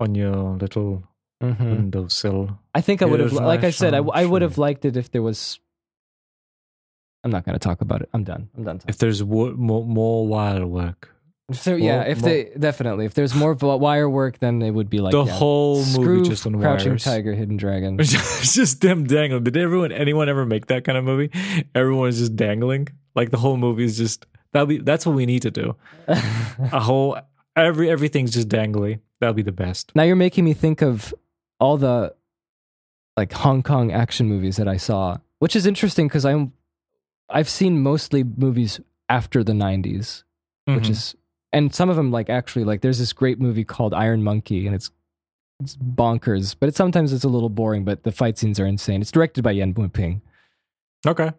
on your little hmm windowsill. I think I would have, like I said, I, I would have liked it if there was. I'm not going to talk about it. I'm done. I'm done. Talking. If there's wo- more, more wire work, There, yeah, if more- they definitely, if there's more wire work, then it would be like the yeah, whole movie just on Crouching wires. Tiger, Hidden Dragon. [LAUGHS] it's just them dangling. Did everyone, anyone ever make that kind of movie? Everyone is just dangling. Like the whole movie is just that'll be. That's what we need to do. [LAUGHS] A whole every everything's just dangly. That'll be the best. now you're making me think of all the like Hong Kong action movies that I saw, which is interesting because I'm I've seen mostly movies after the 90s, which Mhm. is and some of them like actually like there's this great movie called Iron Monkey and it's it's bonkers, but it, sometimes it's a little boring, but the fight scenes are insane. It's directed by Yuen Ping. Okay.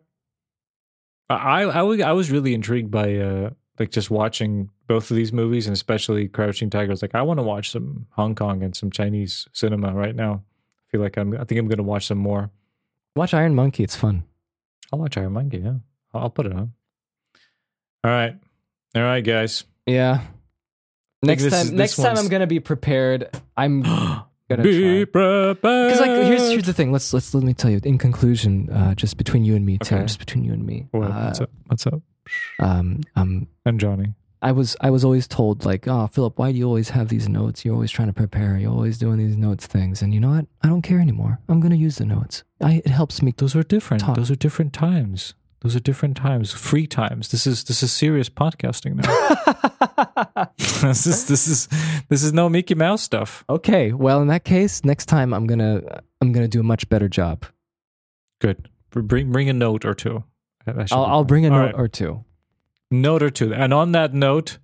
I I, I was really intrigued by uh like just watching both of these movies and especially Crouching Tiger. I was like, I want to watch some Hong Kong and some Chinese cinema right now. I feel like I'm I think I'm gonna watch some more. Watch Iron Monkey, it's fun. I'll watch Iron Monkey, yeah. I'll, I'll put it on. All right. All right, guys. Yeah. Next this time, this next time one's- I'm gonna be prepared. I'm [GASPS] gonna Be try. prepared. Because like here's here's the thing. Let's let's let me tell you. In conclusion, uh, just between you and me, Tim. Okay. Just between you and me. What- uh, what's up? What's up? Um, um, And Johnny. I was I was always told like, oh, Philip, why do you always have these notes? You're always trying to prepare. You're always doing these notes things. And you know what? I don't care anymore. I'm gonna use the notes. I, it helps me. Those are different. Talk. Those are different times. Those are different times. Free times. This is this is serious podcasting now. [LAUGHS] [LAUGHS] this is this is this is no Mickey Mouse stuff. okay. Well, in that case, next time I'm gonna I'm gonna do a much better job. Good. Bring bring a note or two. That- that should I'll, I'll bring a All note right. or two. note or two. And on that note,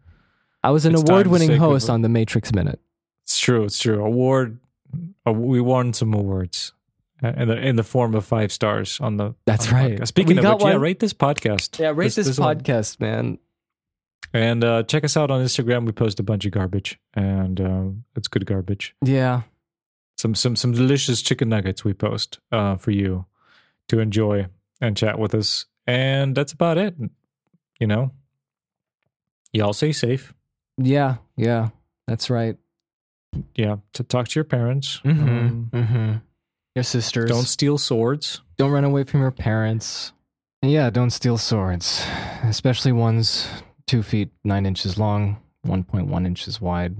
I was an It's time to award-winning host goodbye. on the Matrix Minute. it's true. It's true. Award. Uh, we won some awards. Uh, In the in the form of five stars on the. That's on the right. podcast. Speaking We of got which, yeah, rate this podcast. Yeah, rate this, one. podcast, man. And uh, check us out on Instagram. We post a bunch of garbage, and um, it's good garbage. Yeah. Some some some delicious chicken nuggets we post uh, for you to enjoy and chat with us. And that's about it. You know, y'all stay safe. Yeah. Yeah. That's right. Yeah, to talk to your parents. Mm-hmm. Um, mm-hmm. Your sisters. don't steal swords. don't run away from your parents. And yeah, don't steal swords, especially ones two feet nine inches long, 1.1 inches wide,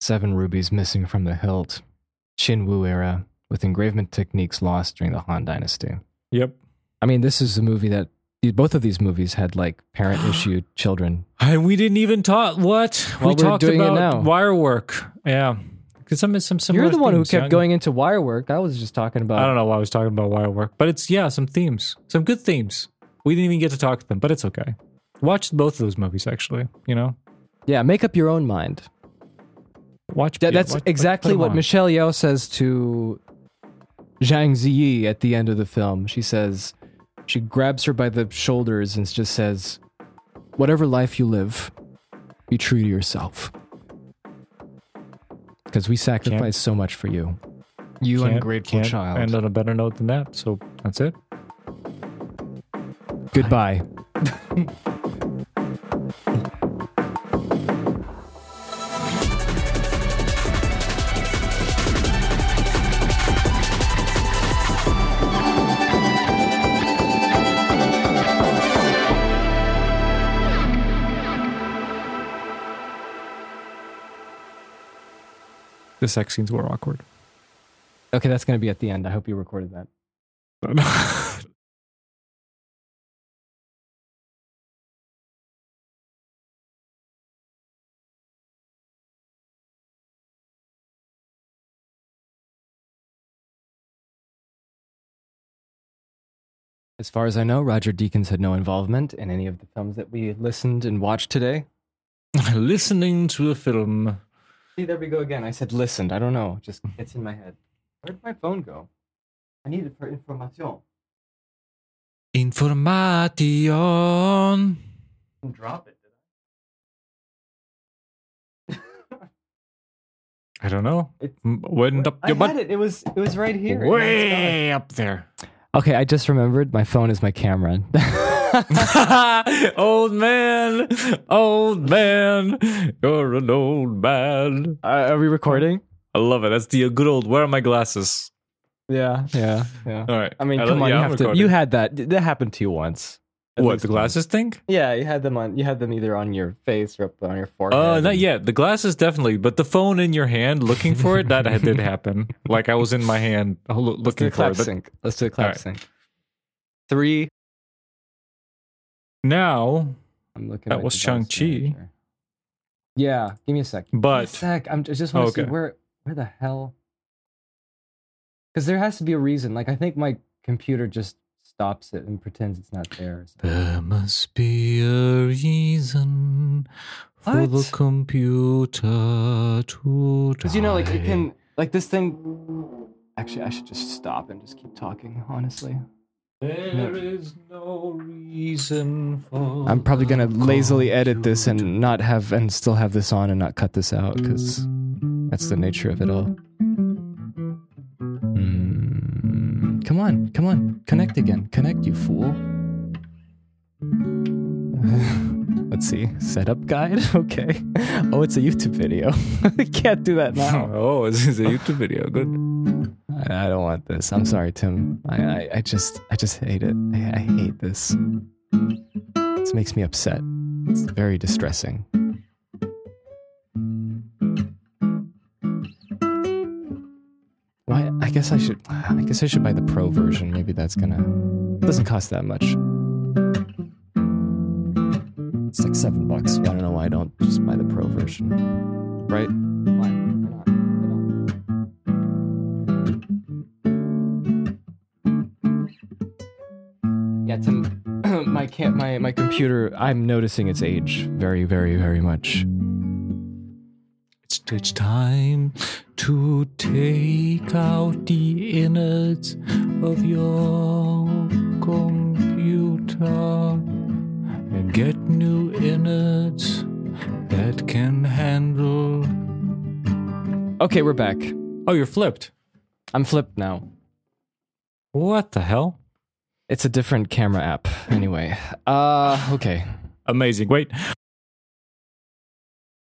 seven rubies missing from the hilt, Qin Wu era, with engravement techniques lost during the Han Dynasty. Yep. I mean, this is a movie that both of these movies had like parent [GASPS] issue children. And we didn't even talk. What Well, we talked about wire work. Yeah, because some some some. You're the one who kept going into wire work. I was just talking about. I don't know why I was talking about wire work, but it's yeah, some themes, some good themes. We didn't even get to talk to them, but it's okay. Watch both of those movies, actually. You know, Yeah, make up your own mind. watch. That, yeah, that's watch- exactly what on. Michelle Yeoh says to Zhang Ziyi at the end of the film. She says, she grabs her by the shoulders and just says, Whatever life you live, be true to yourself. Because we sacrifice so much for you. You ungrateful child. End on a better note than that. So that's it. Goodbye. [LAUGHS] The sex scenes were awkward. Okay, that's going to be at the end. I hope you recorded that. [LAUGHS] As far as I know, Roger Deakins had no involvement in any of the films that we listened and watched today. [LAUGHS] Listening to a film. See, there we go again. I said listened. I don't know. Just it's in my head. Where'd my phone go? I need it for information. Information. Drop it. [LAUGHS] I don't know. It- Went up I your butt. had it. It was it was right here. and now it's gone. Way up there. Okay, I just remembered my phone is my camera. [LAUGHS] [LAUGHS] old man, old man, you're an old man. Uh, are we recording? I love it. That's the good old. Where are my glasses? Yeah, yeah, yeah. All right. I mean, I come on, yeah, you have to. You had that. That happened to you once. At what least the once. glasses thing? Yeah, you had them on. You had them either on your face or up on your forehead. Uh, not and- yet. The glasses definitely, but the phone in your hand, looking for it, that did happen. Like I was in my hand uh, lo- Let's do looking a for clap it. But sync. Let's do a clap All right. sync. Three. Now, I'm looking. That was device Shang-Chi. Yeah, give me a sec. Me a but sec. I'm, I just want to see where where the hell. Because there has to be a reason. Like I think my computer just stops it and pretends it's not there. There must be a reason for the computer to Because you know, like it can, like this thing. Actually, I should just stop and just keep talking. Honestly, There is no reason for. I'm probably gonna lazily edit this and not have and still have this on and not cut this out because that's the nature of it all. Mm, come on, come on, connect again, connect, you fool. [LAUGHS] Let's see, setup guide. [LAUGHS] Okay. Oh, it's a YouTube video. [LAUGHS] Can't do that now. Oh, this is a YouTube video. Good. I, I don't want this. I'm sorry, Tim. I, I, I just I just hate it. I, I hate this. This makes me upset. It's very distressing. Why? I guess I should. I guess I should buy the pro version. Maybe that's gonna. Doesn't cost that much. It's like seven bucks. I don't know why I don't just buy the pro version. Right? Why my can my my computer. I'm noticing its age very, very, very much. It's, it's time to take out the innards of your computer and get new innards that can handle. Okay, we're back. Oh, you're flipped. I'm flipped now. What the hell? It's a different camera app. Anyway, uh, okay. Amazing. Wait,